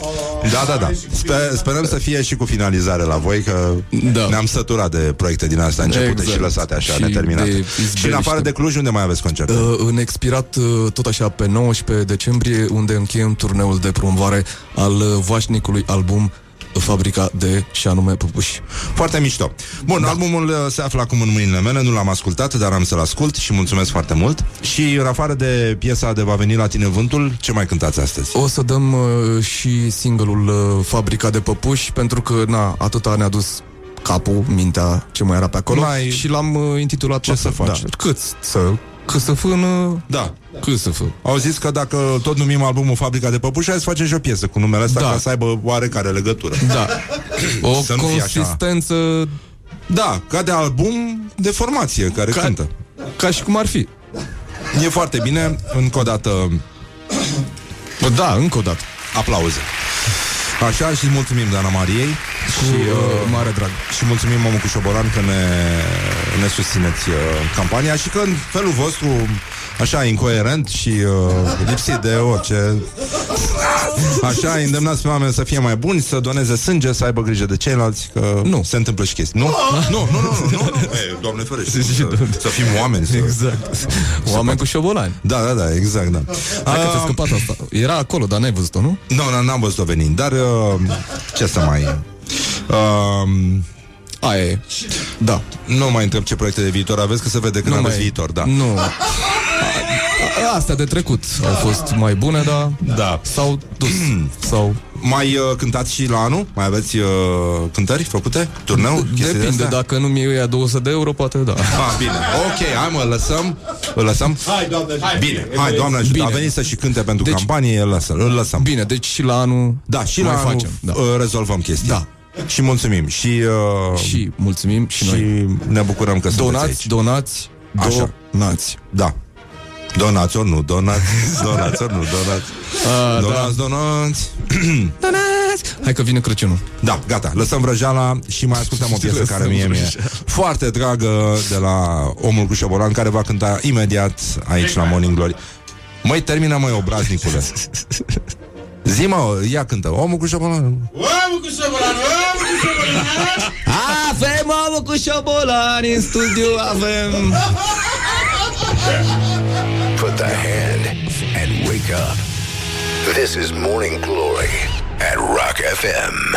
Da, da, da. Sper, sperăm să fie și cu finalizare la voi, că Da. ne-am săturat de proiecte din astea începute Exact. și lăsate așa, Și neterminate. de Și în izbeliște. afară de Cluj, unde mai aveți concerte? Uh, în expirat uh, tot așa pe 19 decembrie unde încheiem turneul de promovare al uh, vașnicului album uh, Fabrica de și anume Pupuși. Foarte mișto. Bun, da. albumul uh, se află acum în mâinile mele, nu l-am ascultat, dar am să-l ascult și mulțumesc foarte mult. Și în afară de piesa de Va veni la tine vântul, ce mai cântați astăzi? O să dăm uh, și singurul uh, Fabrica de Păpuși pentru că, na, atâta ne-a dus capul, mintea, ce mai era pe acolo Mai- și l-am uh, intitulat Ce să faci? Da, cât să cât să fână Da. Cât să fă. Au zis că dacă tot numim albumul Fabrica de Păpuși, hai să facem și o piesă cu numele ăsta Da. ca să aibă oarecare legătură. Da. O Să nu fie așa. consistență Da, ca de album de formație care Ca- cântă. ca și cum ar fi. E foarte bine, încă o dată Bă, Da, încă o dată. aplauze. Așa și mulțumim Dana Mariei Cu și, uh, mare drag. și mulțumim omul cu șobolan că ne, ne susțineți uh, campania și că în felul vostru așa incoerent și uh, lipsit de orice așa îndemnați pe oameni să fie mai buni, să doneze sânge, să aibă grijă de ceilalți, că Nu. se întâmplă și chestii. Nu? Nu, nu, nu, nu, nu, nu. E, doamne ferește, să, să fim oameni. Să... Exact. Oameni cu șobolani. Da, da, da, exact, da. Hai că Ah, ți-a scăpat asta. Era acolo, dar n-ai văzut-o, nu? Nu, nu, n-am văzut-o venind, dar uh, ce să mai... Uh, Aia e. Da. nu mai întreb ce proiecte de viitor aveți, că se vede că nu aveți viitor, da. Nu. A- a- Astea de trecut au fost mai bune, dar Da. s-au dus. sau Mai uh, cântați și la anul? Mai aveți uh, cântări făcute? Turneu? Chestii de Depinde, astea? dacă nu mi ia 200 de euro, poate da. Ah, bine. Ok, hai mă, lăsăm. Îl lăsăm? Hai, doamne, hai. Bine, hai, doamne ajută. Bine. A venit să și cânte pentru Deci- campanie, îl lăsăm. Îl lăsăm. Bine, deci și la anul Da, și mai la anul facem. Da. uh, rezolvăm chestia. Da. Și mulțumim. Și, uh, și, Și mulțumim și noi. și ne bucurăm că sunteți Donați, aici. donați, Așa. donați. Da. Donați ori nu, donați, donați ori nu, donați. A, Donați, donați. Donați! Hai că vine Crăciunul. Da, gata, lăsăm vrăjeala și mai ascultăm o piesă Lăsăm care mie mi-e vrăjeala. foarte dragă de la omul cu șobolan care va cânta imediat aici la Morning Glory. Măi, termină măi obraznicule. Zi mă, ia cântă, omul cu șobolan. Omul cu șobolan, omul cu șobolan Avem omul cu șobolani în studio, avem... Put the hand and wake up. This is Morning Glory at Rock FM.